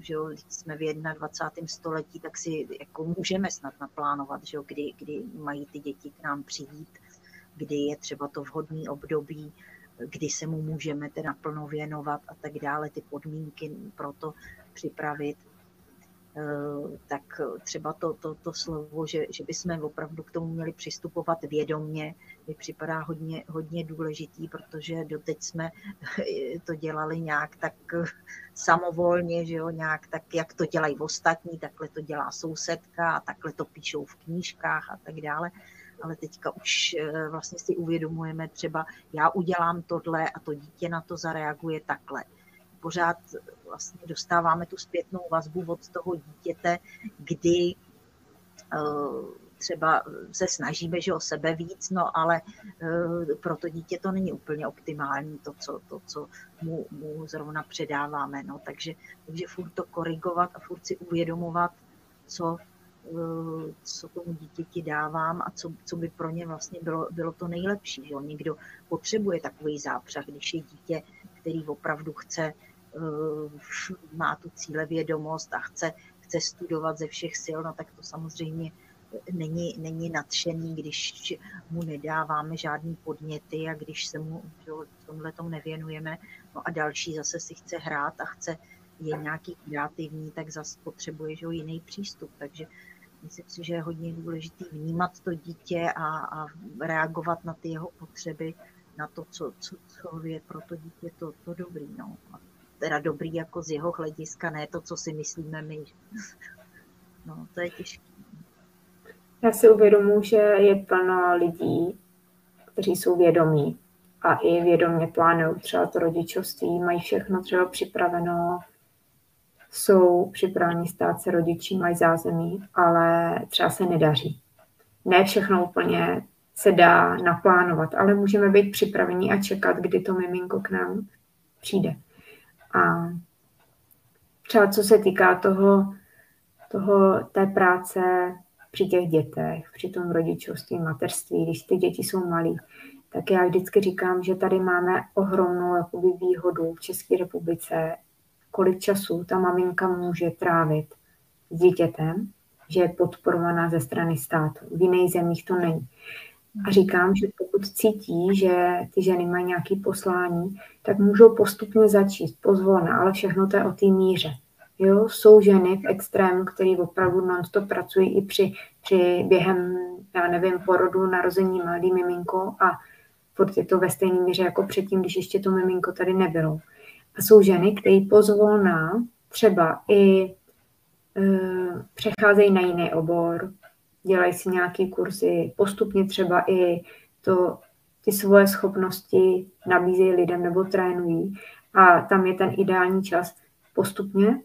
[SPEAKER 2] že jo, jsme v 21. století, tak si jako můžeme snad naplánovat, že jo, kdy, kdy mají ty děti k nám přijít, kdy je třeba to vhodný období, kdy se mu můžeme teda plno věnovat a tak dále, ty podmínky pro to připravit. Eh, tak třeba to, to, to slovo, že, že bychom opravdu k tomu měli přistupovat vědomně, mi připadá hodně, hodně důležitý, protože doteď jsme [LAUGHS] to dělali nějak tak samovolně, že jo, nějak tak, jak to dělají ostatní, takhle to dělá sousedka a takhle to píšou v knížkách a tak dále. Ale teďka už eh, vlastně si uvědomujeme třeba, já udělám tohle a to dítě na to zareaguje takhle. Pořád vlastně dostáváme tu zpětnou vazbu od toho dítěte, kdy eh, třeba se snažíme, že o sebe víc, no ale eh, pro to dítě to není úplně optimální, to, co, to, co mu, mu zrovna předáváme. No. Takže, takže furt to korigovat a furt si uvědomovat, co, eh, co tomu dítěti dávám a co, co by pro ně vlastně bylo, bylo to nejlepší. Že? Někdo potřebuje takový zápřah, když je dítě, který opravdu chce Eh, má tu cílevědomost a chce, chce studovat ze všech sil, no tak to samozřejmě není, není nadšený, když mu nedáváme žádný podněty a když se mu v tomhle tom nevěnujeme. No a další zase si chce hrát a chce je nějaký kreativní, tak zase potřebuje že, jiný přístup. Takže myslím si, že je hodně důležité vnímat to dítě a, a reagovat na ty jeho potřeby, na to, co, co, co je pro to dítě to, to dobrý. No. Teda dobrý jako z jeho hlediska, ne to, co si myslíme my. [LAUGHS] No, to je těžké.
[SPEAKER 1] Já si uvědomuji, že je plno lidí, kteří jsou vědomí a i vědomě plánují třeba to rodičovství, mají všechno třeba připraveno, jsou připraveni stát se rodiči, mají zázemí, ale třeba se nedaří. Ne všechno úplně se dá naplánovat, ale můžeme být připraveni a čekat, kdy to miminko k nám přijde. A třeba co se týká toho, toho té práce při těch dětech, při tom rodičovství, materství, když ty děti jsou malí, tak já vždycky říkám, že tady máme ohromnou jakoby, výhodu v České republice, kolik času ta maminka může trávit s dítětem, že je podporovaná ze strany státu. V jiných zemích to není. A říkám, že pokud cítí, že ty ženy mají nějaké poslání, tak můžou postupně začít, pozvolna, ale všechno to je o té míře. Jo, jsou ženy v extrému, které opravdu non-stop pracují i při, při během, já nevím, porodu, narození mladý miminko a furt je to ve stejné míře jako předtím, když ještě to miminko tady nebylo. A jsou ženy, které pozvolná třeba i e, přecházejí na jiný obor, dělají si nějaké kurzy, postupně třeba i to, ty svoje schopnosti nabízejí lidem nebo trénují. A tam je ten ideální čas postupně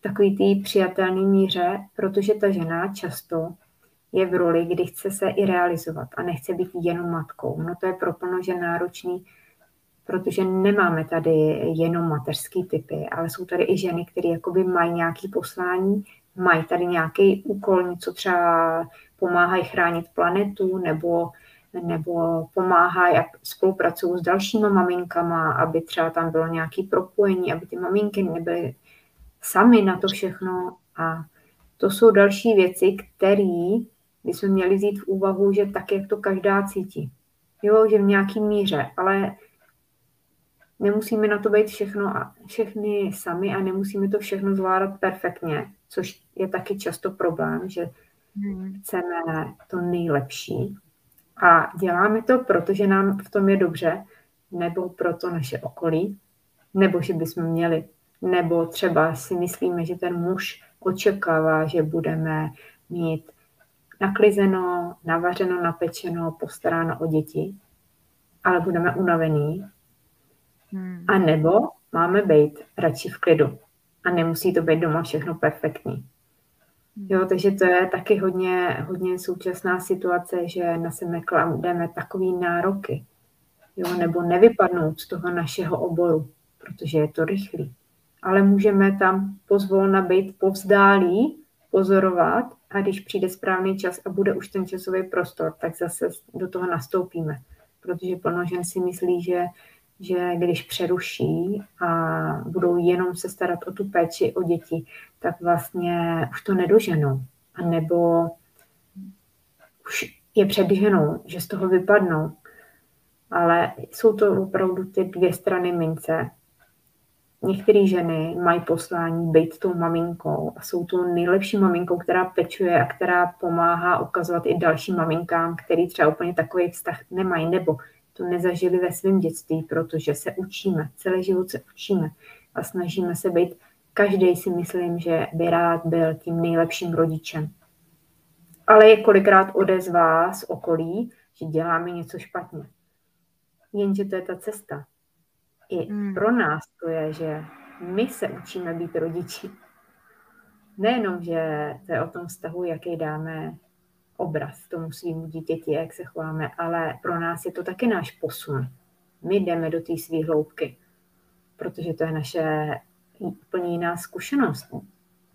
[SPEAKER 1] takový té přijatelný míře, protože ta žena často je v roli, kdy chce se i realizovat a nechce být jenom matkou. No to je pro plno žen náročný, protože nemáme tady jenom mateřský typy, ale jsou tady i ženy, které jakoby mají nějaké poslání, mají tady nějaký úkol, něco třeba pomáhají chránit planetu nebo, nebo pomáhají a spolupracují s dalšíma maminkama, aby třeba tam bylo nějaké propojení, aby ty maminky nebyly sami na to všechno a to jsou další věci, které bychom měli vzít v úvahu, že tak, jak to každá cítí. Jo, že v nějaký míře, ale nemusíme na to být všechno a všechny sami a nemusíme to všechno zvládat perfektně, což je taky často problém, že hmm. chceme to nejlepší a děláme to, protože nám v tom je dobře, nebo proto naše okolí, nebo že bychom měli, nebo třeba si myslíme, že ten muž očekává, že budeme mít naklizeno, navařeno, napečeno, postaráno o děti, ale budeme unavení. Hmm. A nebo máme být radši v klidu. A nemusí to být doma všechno perfektní. Hmm. Jo, takže to je taky hodně, hodně současná situace, že na sebe klademe takový nároky. Jo, nebo nevypadnout z toho našeho oboru, protože je to rychlý. Ale můžeme tam pozvolna být povzdálí, pozorovat a když přijde správný čas a bude už ten časový prostor, tak zase do toho nastoupíme. Protože plno žen si myslí, že, že když přeruší a budou jenom se starat o tu péči o děti, tak vlastně už to nedoženou. A nebo už je předženou, že z toho vypadnou. Ale jsou to opravdu ty dvě strany mince některé ženy mají poslání být tou maminkou a jsou tou nejlepší maminkou, která pečuje a která pomáhá ukazovat i dalším maminkám, který třeba úplně takový vztah nemají nebo to nezažili ve svém dětství, protože se učíme, celý život se učíme a snažíme se být, každý si myslím, že by rád byl tím nejlepším rodičem. Ale je kolikrát odezva z okolí, že děláme něco špatně. Jenže to je ta cesta i hmm. pro nás to je, že my se učíme být rodiči. Nejenom, že to je o tom vztahu, jaký dáme obraz tomu svým dítěti, jak se chováme, ale pro nás je to taky náš posun. My jdeme do té své hloubky, protože to je naše úplně jiná zkušenost.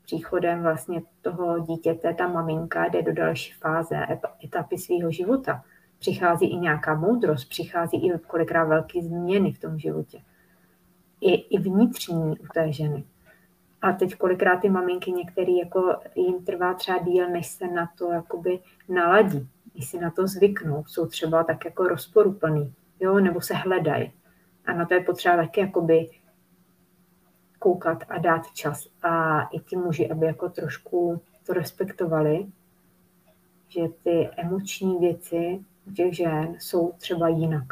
[SPEAKER 1] Příchodem vlastně toho dítěte, ta maminka jde do další fáze, etapy svého života přichází i nějaká moudrost, přichází i kolikrát velké změny v tom životě. I, i vnitřní u té ženy. A teď kolikrát ty maminky některý jako jim trvá třeba díl, než se na to jakoby naladí, než si na to zvyknou, jsou třeba tak jako rozporuplný, jo, nebo se hledají. A na to je potřeba taky jakoby koukat a dát čas. A i ti muži, aby jako trošku to respektovali, že ty emoční věci těch žen jsou třeba jinak.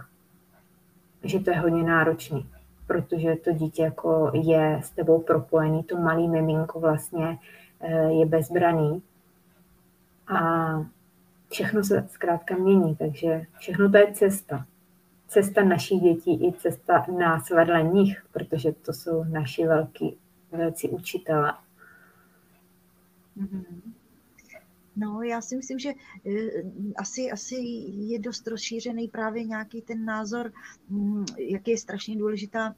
[SPEAKER 1] Že to je hodně náročný, protože to dítě jako je s tebou propojený, to malý miminko vlastně eh, je bezbraný. A všechno se zkrátka mění, takže všechno to je cesta. Cesta našich dětí i cesta nás vedle nich, protože to jsou naši velký, velcí učitelé.
[SPEAKER 2] Mm-hmm. No, já si myslím, že eh, asi, asi je dost rozšířený právě nějaký ten názor, mm, jak je strašně důležitá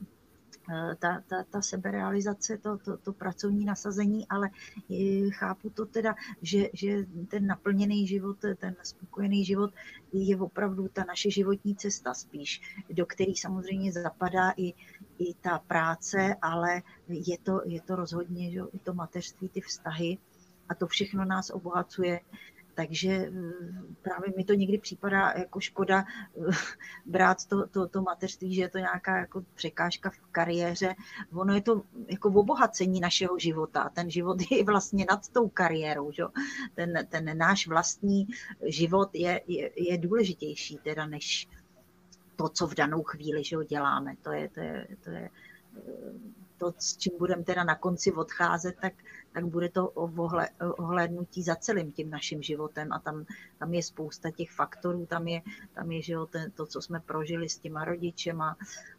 [SPEAKER 2] eh, ta, ta, ta seberealizace, to, to, to pracovní nasazení, ale eh, chápu to teda, že, že ten naplněný život, ten spokojený život je opravdu ta naše životní cesta spíš, do který samozřejmě zapadá i, i ta práce, ale je to, je to rozhodně, že i to mateřství, ty vztahy, a to všechno nás obohacuje. Takže eh, právě mi to někdy připadá jako škoda eh, brát to, to, to mateřství, že je to nějaká jako překážka v kariéře. Ono je to jako obohacení našeho života. Ten život je vlastně nad tou kariérou. Že? Ten, ten náš vlastní život je, je, je důležitější teda než to, co v danou chvíli že děláme. To je, to je, to je eh, to, s čím budeme teda na konci odcházet, tak, tak bude to ohlédnutí za celým tím naším životem a tam, tam je spousta těch faktorů, tam je, tam je ten, to, co jsme prožili s těma rodičema,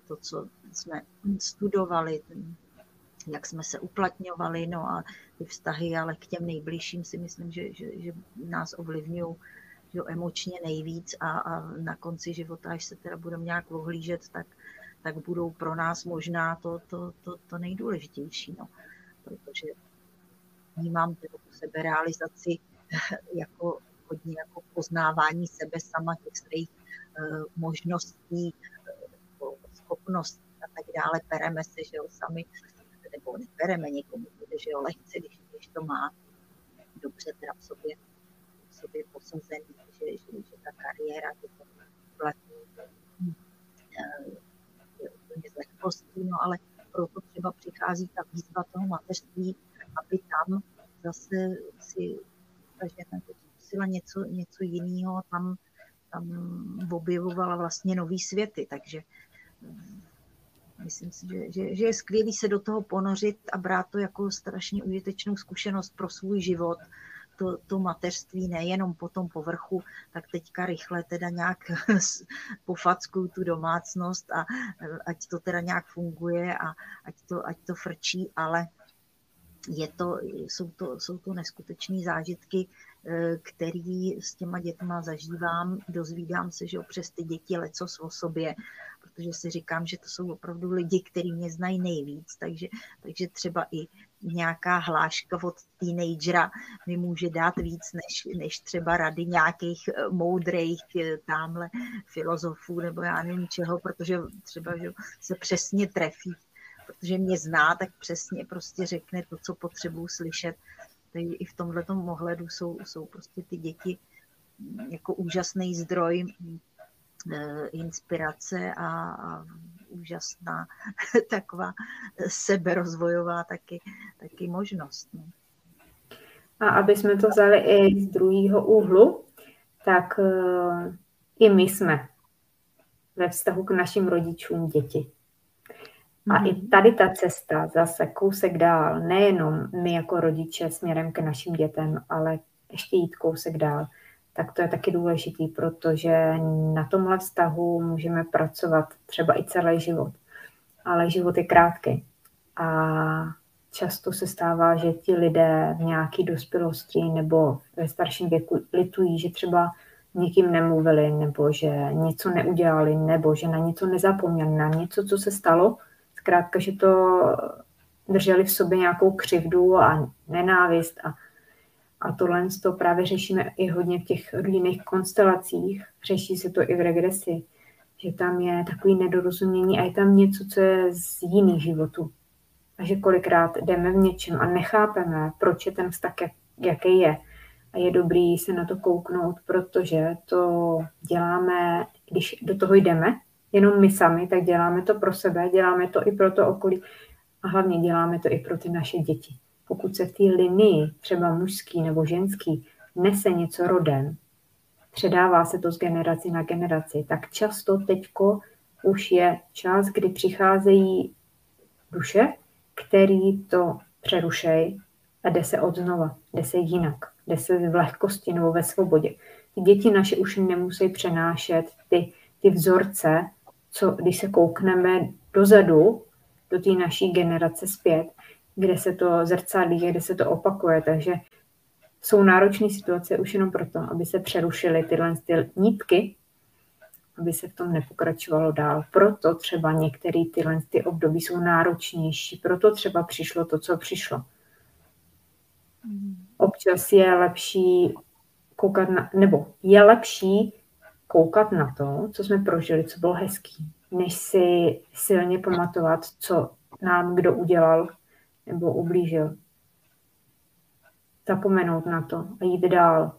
[SPEAKER 2] to, co jsme studovali, jak jsme se uplatňovali, no a ty vztahy, ale k těm nejbližším si myslím, že, že, že nás ovlivňují emočně nejvíc a, a na konci života, až se teda budeme nějak ohlížet, tak, tak budou pro nás možná to, to, to, to nejdůležitější. No. Protože vnímám tu seberealizaci jako hodně jako poznávání sebe sama, těch svých uh, možností, uh, schopností a tak dále. Pereme se, že jo, sami, nebo nepereme někomu, bude, že jo, lehce, když, když to má dobře teda v sobě, v sobě posazený, že, že, že ta kariéra, že to platí, uh, úplně z lehkostí, no ale proto třeba přichází ta výzva toho mateřství, aby tam zase si ta zkusila něco, něco jiného, tam, tam objevovala vlastně nový světy, takže mm, myslím si, že, že, že je skvělé se do toho ponořit a brát to jako strašně užitečnou zkušenost pro svůj život, to, to mateřství nejenom po tom povrchu, tak teďka rychle teda nějak pofackuju tu domácnost a ať to teda nějak funguje a ať to, ať to frčí, ale je to, jsou, to, jsou to neskutečné zážitky, eh, který s těma dětma zažívám. Dozvídám se, že přes ty děti lecos o sobě, protože si říkám, že to jsou opravdu lidi, kteří mě znají nejvíc, takže, takže třeba i nějaká hláška od teenagera mi může dát víc než, než třeba rady nějakých eh, moudrých eh, tamhle filozofů nebo já nevím čeho, protože třeba že se přesně trefí, protože mě zná, tak přesně prostě řekne to, co potřebuju slyšet. Takže i v tomhle ohledu jsou, jsou prostě ty děti jako úžasný zdroj inspirace a, a úžasná [LAUGHS] taková seberozvojová taky, taky možnost. No.
[SPEAKER 1] A aby jsme to vzali i z druhého úhlu, tak uh, i my jsme ve vztahu k našim rodičům děti. A mm-hmm. i mhm. tady ta cesta zase kousek dál, nejenom my jako rodiče směrem k našim dětem, ale ještě jít kousek dál tak to je taky důležitý, protože na tomhle vztahu můžeme pracovat třeba i celý život. Ale život je krátký. A často se stává, že ti lidé v nějaké dospělosti nebo ve starším věku litují, že třeba někým nemluvili, nebo že něco neudělali, nebo že na něco nezapomněli, na něco, co se stalo. Zkrátka, že to drželi v sobě nějakou křivdu a nenávist a a tohle to právě řešíme i hodně v těch rodinných konstelacích. Řeší se to i v regresi, že tam je takový nedorozumění a je tam něco, co je z jiných životů. A že kolikrát jdeme v něčem a nechápeme, proč je ten vztah, jaký je. A je dobrý se na to kouknout, protože to děláme, když do toho jdeme, jenom my sami, tak děláme to pro sebe, děláme to i pro to okolí a hlavně děláme to i pro ty naše děti pokud se v té linii, třeba mužský nebo ženský, nese něco rodem, předává se to z generaci na generaci, tak často teďko už je čas, kdy přicházejí duše, který to přerušej a jde se od znova, jde se jinak, jde se v lehkosti nebo ve svobodě. Ty děti naše už nemusí přenášet ty, ty vzorce, co když se koukneme dozadu, do té naší generace zpět, kde se to zrcadlí, kde se to opakuje. Takže jsou náročné situace už jenom proto, aby se přerušily tyhle ty nítky, aby se v tom nepokračovalo dál. Proto třeba některé tyhle ty období jsou náročnější, proto třeba přišlo to, co přišlo. Občas je lepší koukat na, nebo je lepší koukat na to, co jsme prožili, co bylo hezký, než si silně pamatovat, co nám kdo udělal nebo ublížil. Zapomenout na to a jít dál.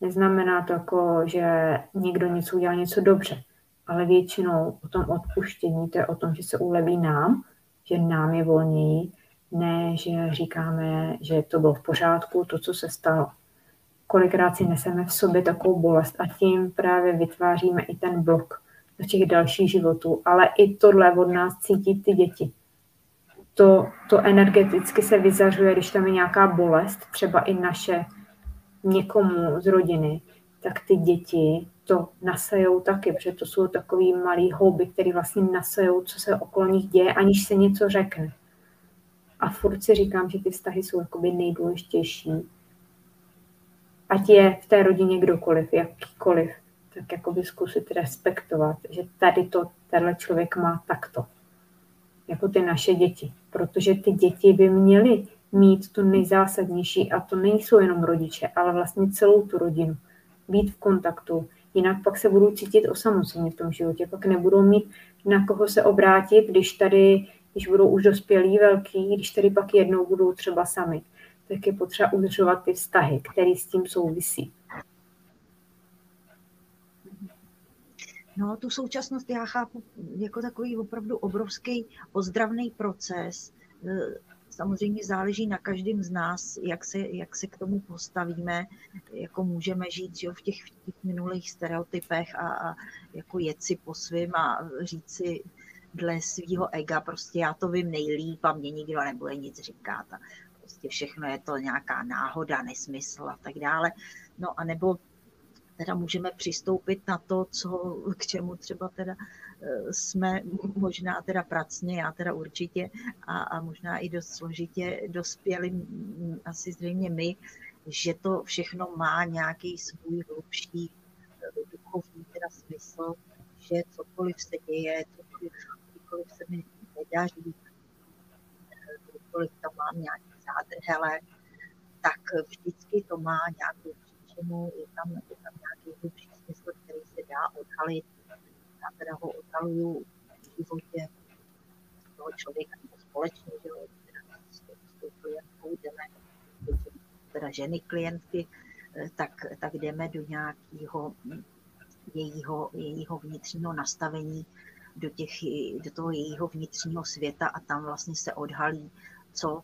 [SPEAKER 1] Neznamená to jako, že někdo něco udělal něco dobře, ale většinou o tom odpuštění, to je o tom, že se uleví nám, že nám je volněji, ne, že říkáme, že to bylo v pořádku, to, co se stalo. Kolikrát si neseme v sobě takovou bolest a tím právě vytváříme i ten blok do těch dalších životů, ale i tohle od nás cítí ty děti. To, to energeticky se vyzařuje, když tam je nějaká bolest, třeba i naše někomu z rodiny, tak ty děti to nasajou taky, protože to jsou takový malý houby, který vlastně nasajou, co se okolo nich děje, aniž se něco řekne. A furt si říkám, že ty vztahy jsou jakoby nejdůležitější. Ať je v té rodině kdokoliv, jakýkoliv, tak jakoby zkusit respektovat, že tady to tenhle člověk má takto. Jako ty naše děti. Protože ty děti by měly mít to nejzásadnější a to nejsou jenom rodiče, ale vlastně celou tu rodinu. Být v kontaktu, jinak pak se budou cítit osamoceně v tom životě, pak nebudou mít na koho se obrátit, když tady, když budou už dospělí, velký, když tady pak jednou budou třeba sami. Tak je potřeba udržovat ty vztahy, které s tím souvisí.
[SPEAKER 2] No, tu současnost já chápu jako takový opravdu obrovský ozdravný proces. Samozřejmě záleží na každém z nás, jak se, jak se k tomu postavíme, jako můžeme žít jo, v, těch, těch minulých stereotypech a, a jako jet si po svým a říct si dle svého ega, prostě já to vím nejlíp a mě nikdo nebude nic říkat a prostě všechno je to nějaká náhoda, nesmysl a tak dále. No a nebo teda můžeme přistoupit na to, co, k čemu třeba teda eh, jsme možná teda pracně, já teda určitě a, a možná i dost složitě dospěli, asi zřejmě my, že to všechno má nějaký svůj hlubší eh, duchovní teda smysl, že cokoliv se děje, cokoliv, cokoliv se mi nedaří, eh, cokoliv tam mám nějaký zádrhele, tak vždycky to má nějakou příčinu, je tam, je tam nějaký hlubší smysl, který se dá odhalit. Já teda ho odhaluju v životě toho člověka nebo společně, že jo, klientkou jdeme, teda ženy klientky, eh, tak, tak jdeme do nějakého jejího, jejího vnitřního nastavení, do, těch, do toho jejího vnitřního světa a tam vlastně se odhalí, co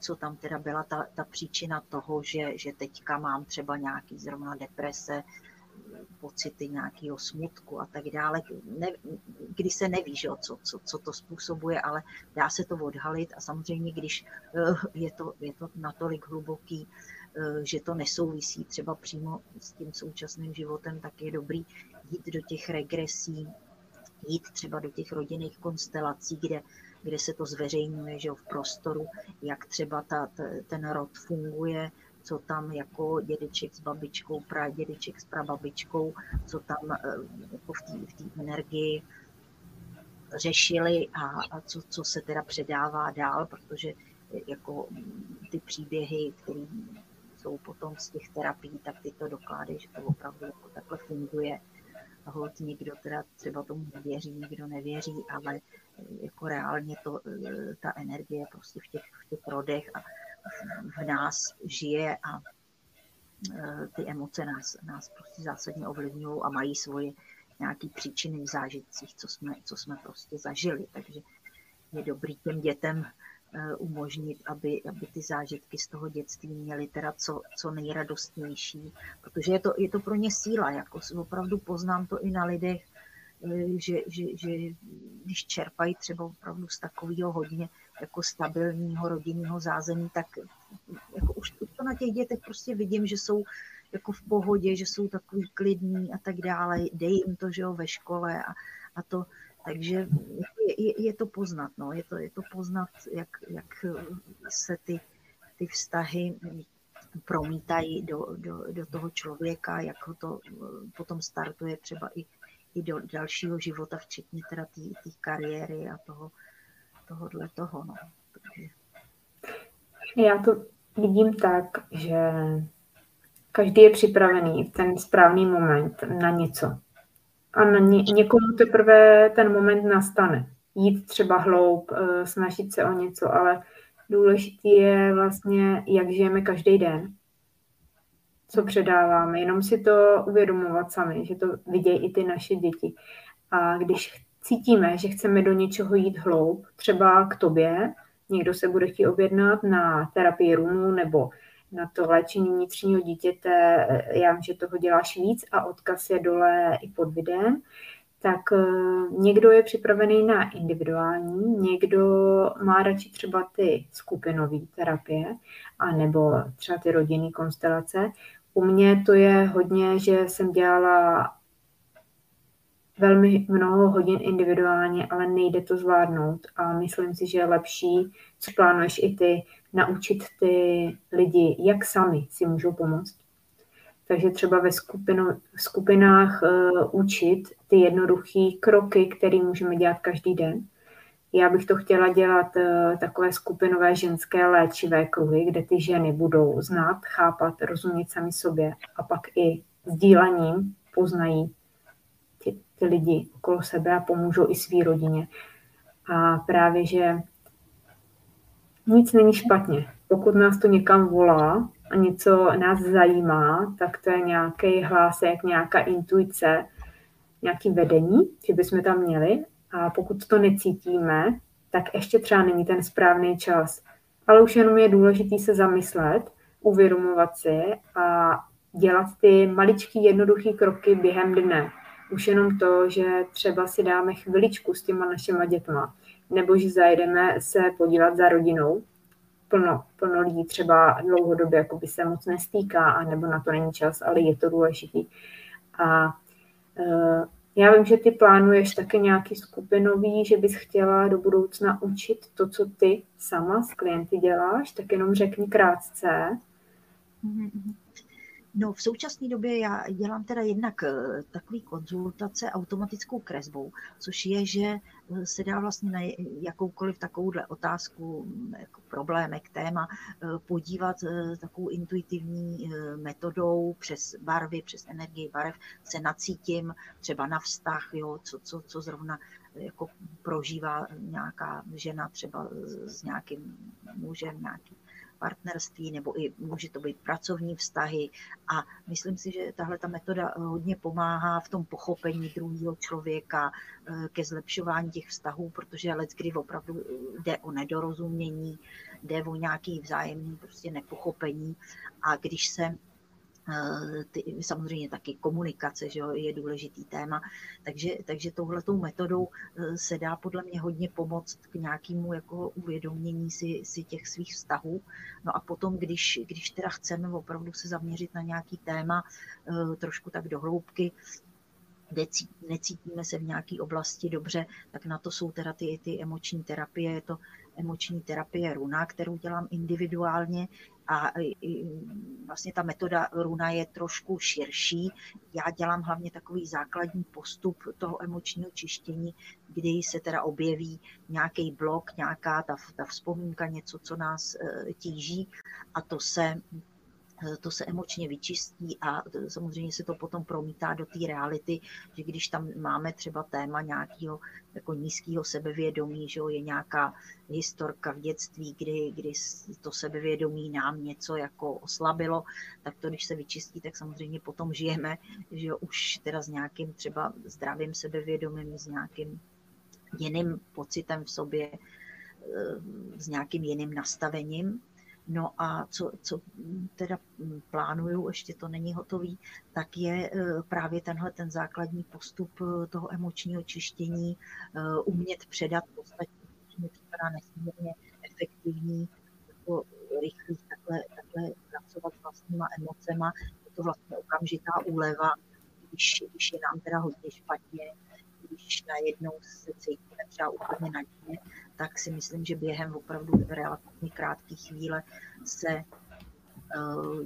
[SPEAKER 2] co tam teda byla ta, ta příčina toho, že, že teďka mám třeba nějaký zrovna deprese, pocity nějakého smutku a tak dále, ne, kdy se neví, že, co, co, co to způsobuje, ale dá se to odhalit. A samozřejmě, když eh, je to, je to natolik hluboký, eh, že to nesouvisí třeba přímo s tím současným životem, tak je dobrý jít do těch regresí, jít třeba do těch rodinných konstelací, kde kde se to zveřejňuje že v prostoru, jak třeba ta, ten rod funguje, co tam jako dědeček s babičkou, pradědeček s prababičkou, co tam eh, jako v té energii řešili a, a co, co se teda předává dál, protože eh, jako ty příběhy, které jsou potom z těch terapií, tak ty to dokládají, že to opravdu jako takhle funguje. Hold někdo teda třeba tomu nevěří, někdo nevěří, ale jako reálně to, e, ta energie prostě v těch, v těch rodech a v nás žije a e, ty emoce nás, nás prostě zásadně ovlivňují a mají svoje nějaké příčiny v zážitcích, co jsme, co jsme prostě zažili. Takže je dobrý těm dětem e, umožnit, aby, aby ty zážitky z toho dětství měly teda co, co nejradostnější, protože je to, je to pro ně síla, jako opravdu poznám to i na lidech, že, že, že když čerpají třeba opravdu z takového hodně jako stabilního rodinného zázemí, tak jako už to na těch dětech prostě vidím, že jsou jako v pohodě, že jsou takový klidní a tak dále, dej jim to, že jo, ve škole a, a to, takže je, je, je to poznat, no, je to, je to poznat, jak, jak se ty, ty vztahy promítají do, do, do toho člověka, jak ho to potom startuje třeba i, i do dalšího života, včetně teda té kariéry a toho, tohohle toho, no. Takže...
[SPEAKER 1] Já to vidím tak, že každý je připravený v ten správný moment na něco. A na ně, někomu teprve ten moment nastane. Jít třeba hloub, eh, snažit se o něco, ale důležitý je vlastně, jak žijeme každý den. Co předáváme. Jenom si to uvědomovat sami, že to vidějí i ty naše děti. A když cítíme, že chceme do něčeho jít hloub, třeba k tobě, někdo se bude chtít objednat na terapii rumu nebo na to léčení vnitřního dítěte, já vím, že toho děláš víc a odkaz je dole i pod videem, tak eh, někdo je připravený na individuální, někdo má radši třeba ty skupinové terapie, a nebo třeba ty rodinné konstelace. U mě to je hodně, že jsem dělala velmi mnoho hodin individuálně, ale nejde to zvládnout a myslím si, že je lepší, co plánuješ i ty, naučit ty lidi, jak sami si můžou pomoct. Takže třeba ve skupinu, skupinách uh, učit ty jednoduché kroky, které můžeme dělat každý den. Já bych to chtěla dělat uh, takové skupinové ženské léčivé kruhy, kde ty ženy budou znát, chápat, rozumět sami sobě a pak i sdílením poznají ty, ty lidi okolo sebe a pomůžou i své rodině. A právě, že nic není špatně. Pokud nás to někam volá a něco nás zajímá, tak to je nějaký hlásek, nějaká intuice, nějaký vedení, že bychom tam měli. A pokud to necítíme, tak ještě třeba není ten správný čas. Ale už jenom je důležité se zamyslet, uvědomovat si a dělat ty maličký jednoduché kroky během dne. Už jenom to, že třeba si dáme chviličku s těma našima dětma, nebo že zajedeme se podívat za rodinou. Plno, plno lidí třeba dlouhodobě jako by se moc nestýká, a nebo na to není čas, ale je to důležitý. A uh, já vím, že ty plánuješ také nějaký skupinový, že bys chtěla do budoucna učit to, co ty sama s klienty děláš, tak jenom řekni krátce.
[SPEAKER 2] Mm-hmm. No v současné době já dělám teda jednak eh, takový konzultace automatickou kresbou, což je, že eh, se dá vlastně na jakoukoliv takovouhle otázku, mm, jako problémek, téma, eh, podívat takovou intuitivní metodou přes barvy, přes energii barev, se nacítím třeba na vztah, jo, co, co, co zrovna jako prožívá nějaká žena třeba s nějakým mužem, nějaký partnerství nebo i může to být pracovní vztahy. A myslím si, že tahle ta metoda hodně pomáhá v tom pochopení druhého člověka eh, ke zlepšování těch vztahů, protože let, kdy opravdu jde o nedorozumění, jde o nějaký vzájemný prostě nepochopení. A když se Eh, ty, samozřejmě taky komunikace že jo, je důležitý téma. Takže, takže touhletou metodou eh, se dá podle mě hodně pomoct k nějakému jako uvědomění si, si těch svých vztahů. No a potom, když, když teda chceme opravdu se zaměřit na nějaký téma eh, trošku tak do hloubky, necítíme se v nějaké oblasti dobře, tak na to jsou teda ty, ty emoční terapie. Je to emoční terapie runa, kterou dělám individuálně a vlastně ta metoda runa je trošku širší. Já dělám hlavně takový základní postup toho emočního čištění, kdy se teda objeví nějaký blok, nějaká ta, ta vzpomínka, něco, co nás e, tíží a to se Eh, to se emočně vyčistí a eh, samozřejmě se to potom promítá do té reality, že když tam máme třeba téma nějakého jako nízkého sebevědomí, že je nějaká historka v dětství, kdy, kdy to sebevědomí nám něco jako oslabilo, tak to, když se vyčistí, tak samozřejmě potom žijeme, že už teda s nějakým třeba zdravým sebevědomím, s nějakým jiným pocitem v sobě, eh, s nějakým jiným nastavením No a co, co teda plánuju, ještě to není hotový, tak je e, právě tenhle ten základní postup e, toho emočního čištění, e, umět předat podstatě, mi připadá nesmírně efektivní, jako rychlý takhle, takhle pracovat s vlastníma emocema, to vlastně okamžitá úleva, když, když je nám teda hodně špatně, když najednou se cítíme třeba úplně na dně, tak si myslím, že během opravdu relativně krátké chvíle se eh,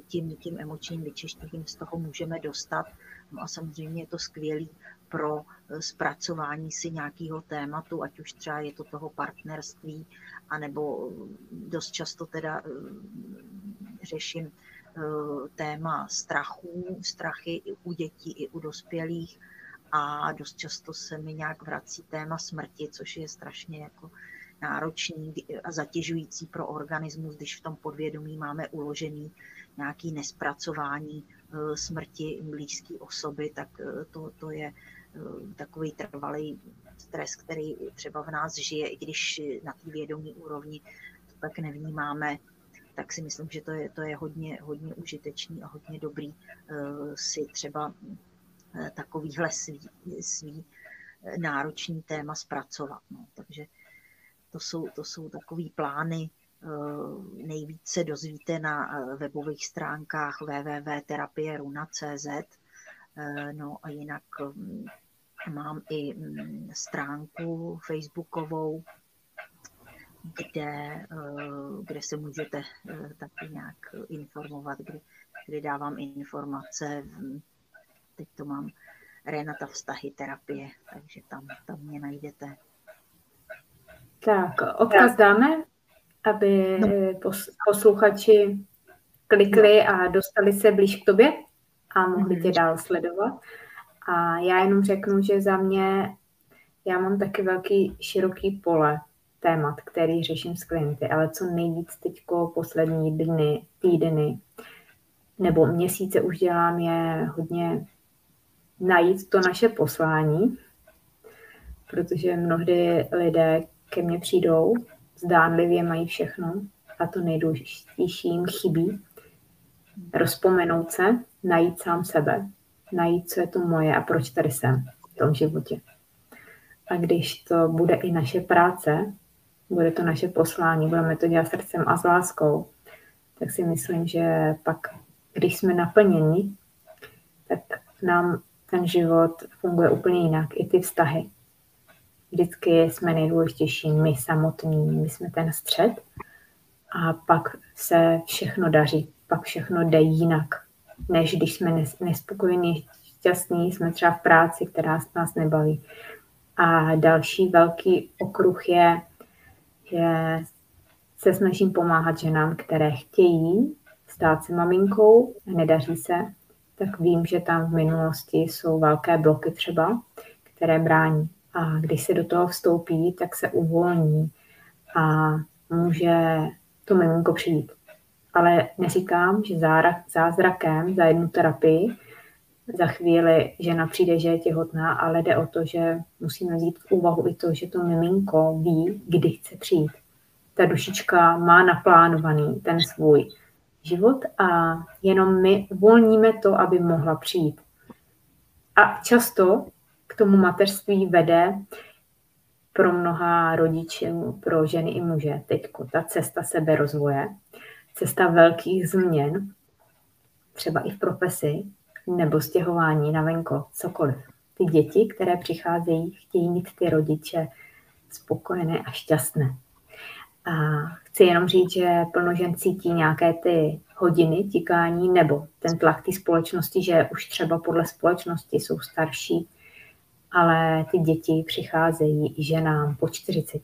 [SPEAKER 2] tím, tím emočním vyčištěním z toho můžeme dostat. No a samozřejmě je to skvělý pro eh, zpracování si nějakého tématu, ať už třeba je to toho partnerství, anebo dost často teda řeším téma strachů, strachy i u dětí, i u dospělých a dost často se mi nějak vrací téma smrti, což je strašně jako náročný a zatěžující pro organismus, když v tom podvědomí máme uložený nějaký nespracování eh, smrti blízké osoby, tak eh, to, to je eh, takový trvalý stres, který třeba v nás žije, i když na té vědomí úrovni to tak nevnímáme, tak si myslím, že to je, to je hodně, hodně užitečný a hodně dobrý si třeba takovýhle svý, svý náročný téma zpracovat. No. Takže to jsou, to jsou takový plány, eh, nejvíce dozvíte na eh, webových stránkách www.terapieruna.cz eh, no a jinak mm, mám i mm, stránku facebookovou, kde, kde se můžete taky nějak informovat, kde, kde dávám informace. Teď to mám Renata vztahy terapie, takže tam, tam mě najdete.
[SPEAKER 1] Tak, odkaz dáme, aby no. posluchači klikli a dostali se blíž k tobě a mohli tě mhm. dál sledovat. A já jenom řeknu, že za mě já mám taky velký široký pole témat, který řeším s klienty, ale co nejvíc teďko poslední dny, týdny nebo měsíce už dělám je hodně najít to naše poslání, protože mnohdy lidé ke mně přijdou, zdánlivě mají všechno a to nejdůležitější jim chybí. Rozpomenout se, najít sám sebe, najít, co je to moje a proč tady jsem v tom životě. A když to bude i naše práce, bude to naše poslání, budeme to dělat srdcem a s láskou, tak si myslím, že pak, když jsme naplněni, tak nám ten život funguje úplně jinak, i ty vztahy vždycky jsme nejdůležitější my samotní, my jsme ten střed a pak se všechno daří, pak všechno jde jinak, než když jsme nespokojení, šťastní, jsme třeba v práci, která nás nebaví. A další velký okruh je, že se snažím pomáhat ženám, které chtějí stát se maminkou nedaří se, tak vím, že tam v minulosti jsou velké bloky třeba, které brání. A když se do toho vstoupí, tak se uvolní a může to miminko přijít. Ale neříkám, že zázrakem za jednu terapii za chvíli žena přijde, že je těhotná, ale jde o to, že musíme vzít v úvahu i to, že to miminko ví, kdy chce přijít. Ta dušička má naplánovaný ten svůj život a jenom my uvolníme to, aby mohla přijít. A často k tomu mateřství vede pro mnoha rodičů, pro ženy i muže teď ta cesta seberozvoje, cesta velkých změn, třeba i v profesi, nebo stěhování na venko, cokoliv. Ty děti, které přicházejí, chtějí mít ty rodiče spokojené a šťastné. A chci jenom říct, že plno žen cítí nějaké ty hodiny tikání nebo ten tlak té společnosti, že už třeba podle společnosti jsou starší, ale ty děti přicházejí i ženám po 40.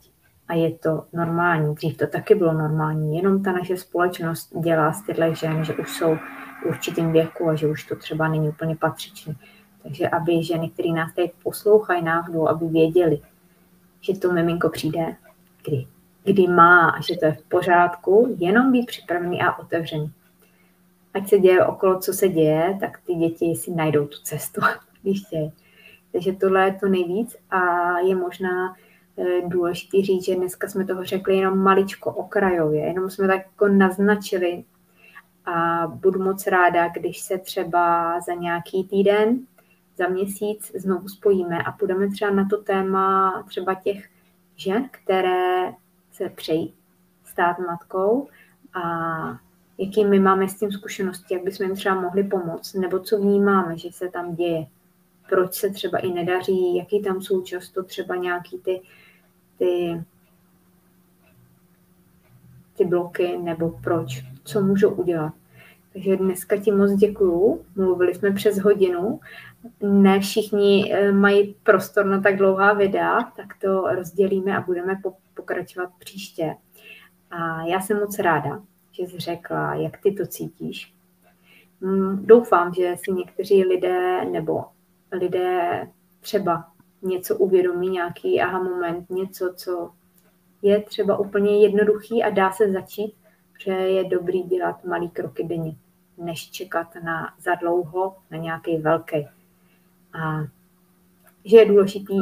[SPEAKER 1] A je to normální. Dřív to taky bylo normální. Jenom ta naše společnost dělá z těchto žen, že už jsou v určitém věku a že už to třeba není úplně patřičné. Takže aby ženy, které nás teď poslouchají náhodou, aby věděli, že to miminko přijde, kdy, kdy má a že to je v pořádku, jenom být připravený a otevřený. Ať se děje okolo, co se děje, tak ty děti si najdou tu cestu, [LAUGHS] když chtějí. Takže tohle je to nejvíc a je možná eh, důležité říct, že dneska jsme toho řekli jenom maličko okrajově, jenom jsme tak jako naznačili a budu moc ráda, když se třeba za nějaký týden, za měsíc znovu spojíme a půjdeme třeba na to téma třeba těch žen, které se přejí stát matkou a jaký my máme s tím zkušenosti, jak bychom jim třeba mohli pomoct, nebo co vnímáme, že se tam děje, proč se třeba i nedaří, jaký tam jsou často třeba nějaký ty, ty, ty bloky, nebo proč, co můžou udělat. Takže dneska ti moc děkuju. Mluvili jsme přes hodinu. Ne všichni eh, mají prostor na tak dlouhá videa, tak to rozdělíme a budeme pokračovat příště. A já jsem moc ráda, že jsi řekla, jak ty to cítíš. Mm, doufám, že si někteří lidé nebo lidé třeba něco uvědomí, nějaký aha moment, něco, co je třeba úplně jednoduchý a dá se začít, že je dobrý dělat malý kroky denně, než čekat na za dlouho na nějaký velký. A že je důležitý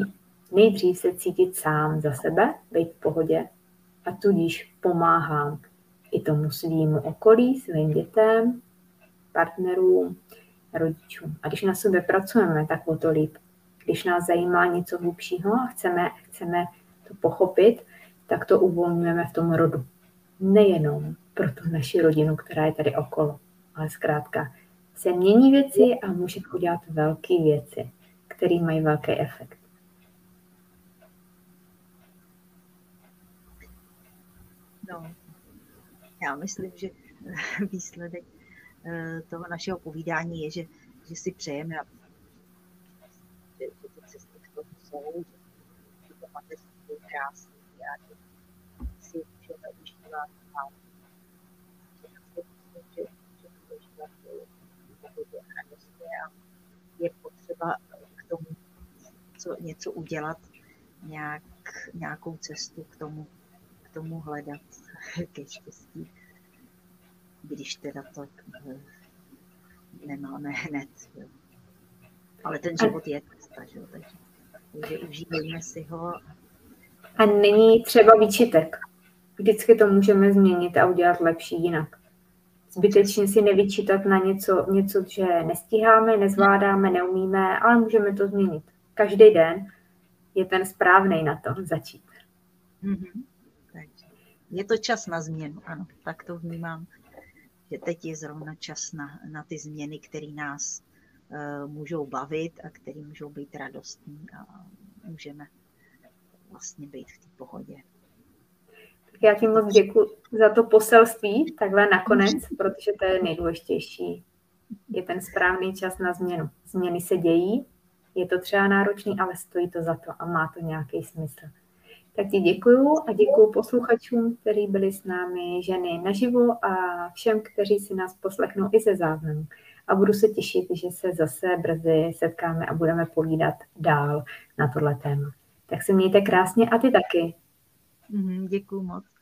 [SPEAKER 1] nejdřív se cítit sám za sebe, být v pohodě a tudíž pomáhám i tomu svýmu okolí, svým dětem, partnerům, rodičům. A když na sobě pracujeme, tak o to líp. Když nás zajímá něco hlubšího a chceme, chceme to pochopit, tak to uvolňujeme v tom rodu. Nejenom pro tu naši rodinu, která je tady okolo, ale zkrátka se mění věci a můžeme udělat velké věci, které mají velký efekt.
[SPEAKER 2] No, já myslím, že [LAUGHS] výsledek eh, toho našeho povídání je, že, že si přejeme, že, že ty cesty k tomu jsou, že to mateřství je a že si můžeme užívat a že že můžeme užívat pohodě a je potřeba k tomu co, něco udělat, nějak, nějakou cestu k tomu, tomu hledat ke štěstí, když teda to eh, nemáme hned. Jo. Ale ten život je cesta, že jo, takže, takže užívejme si ho.
[SPEAKER 1] A není třeba výčitek. Vždycky to můžeme změnit a udělat lepší jinak. Zbytečně si nevyčítat na něco, něco, že nestíháme, nezvládáme, neumíme, ale můžeme to změnit. Každý den je ten správný na to začít. Mm-hmm
[SPEAKER 2] je to čas na změnu, ano, tak to vnímám, že teď je zrovna čas na, na ty změny, které nás uh, můžou bavit a které můžou být radostní a můžeme vlastně být v té pohodě.
[SPEAKER 1] Tak já ti moc děkuji za to poselství, takhle nakonec, protože to je nejdůležitější. Je ten správný čas na změnu. Změny se dějí, je to třeba náročný, ale stojí to za to a má to nějaký smysl. Tak ti děkuju a děkuju posluchačům, kteří byli s námi ženy naživo a všem, kteří si nás poslechnou i ze záznamu. A budu se těšit, že se zase brzy setkáme a budeme povídat dál na tohle téma. Tak se mějte krásně a ty taky.
[SPEAKER 2] Mm, děkuju moc.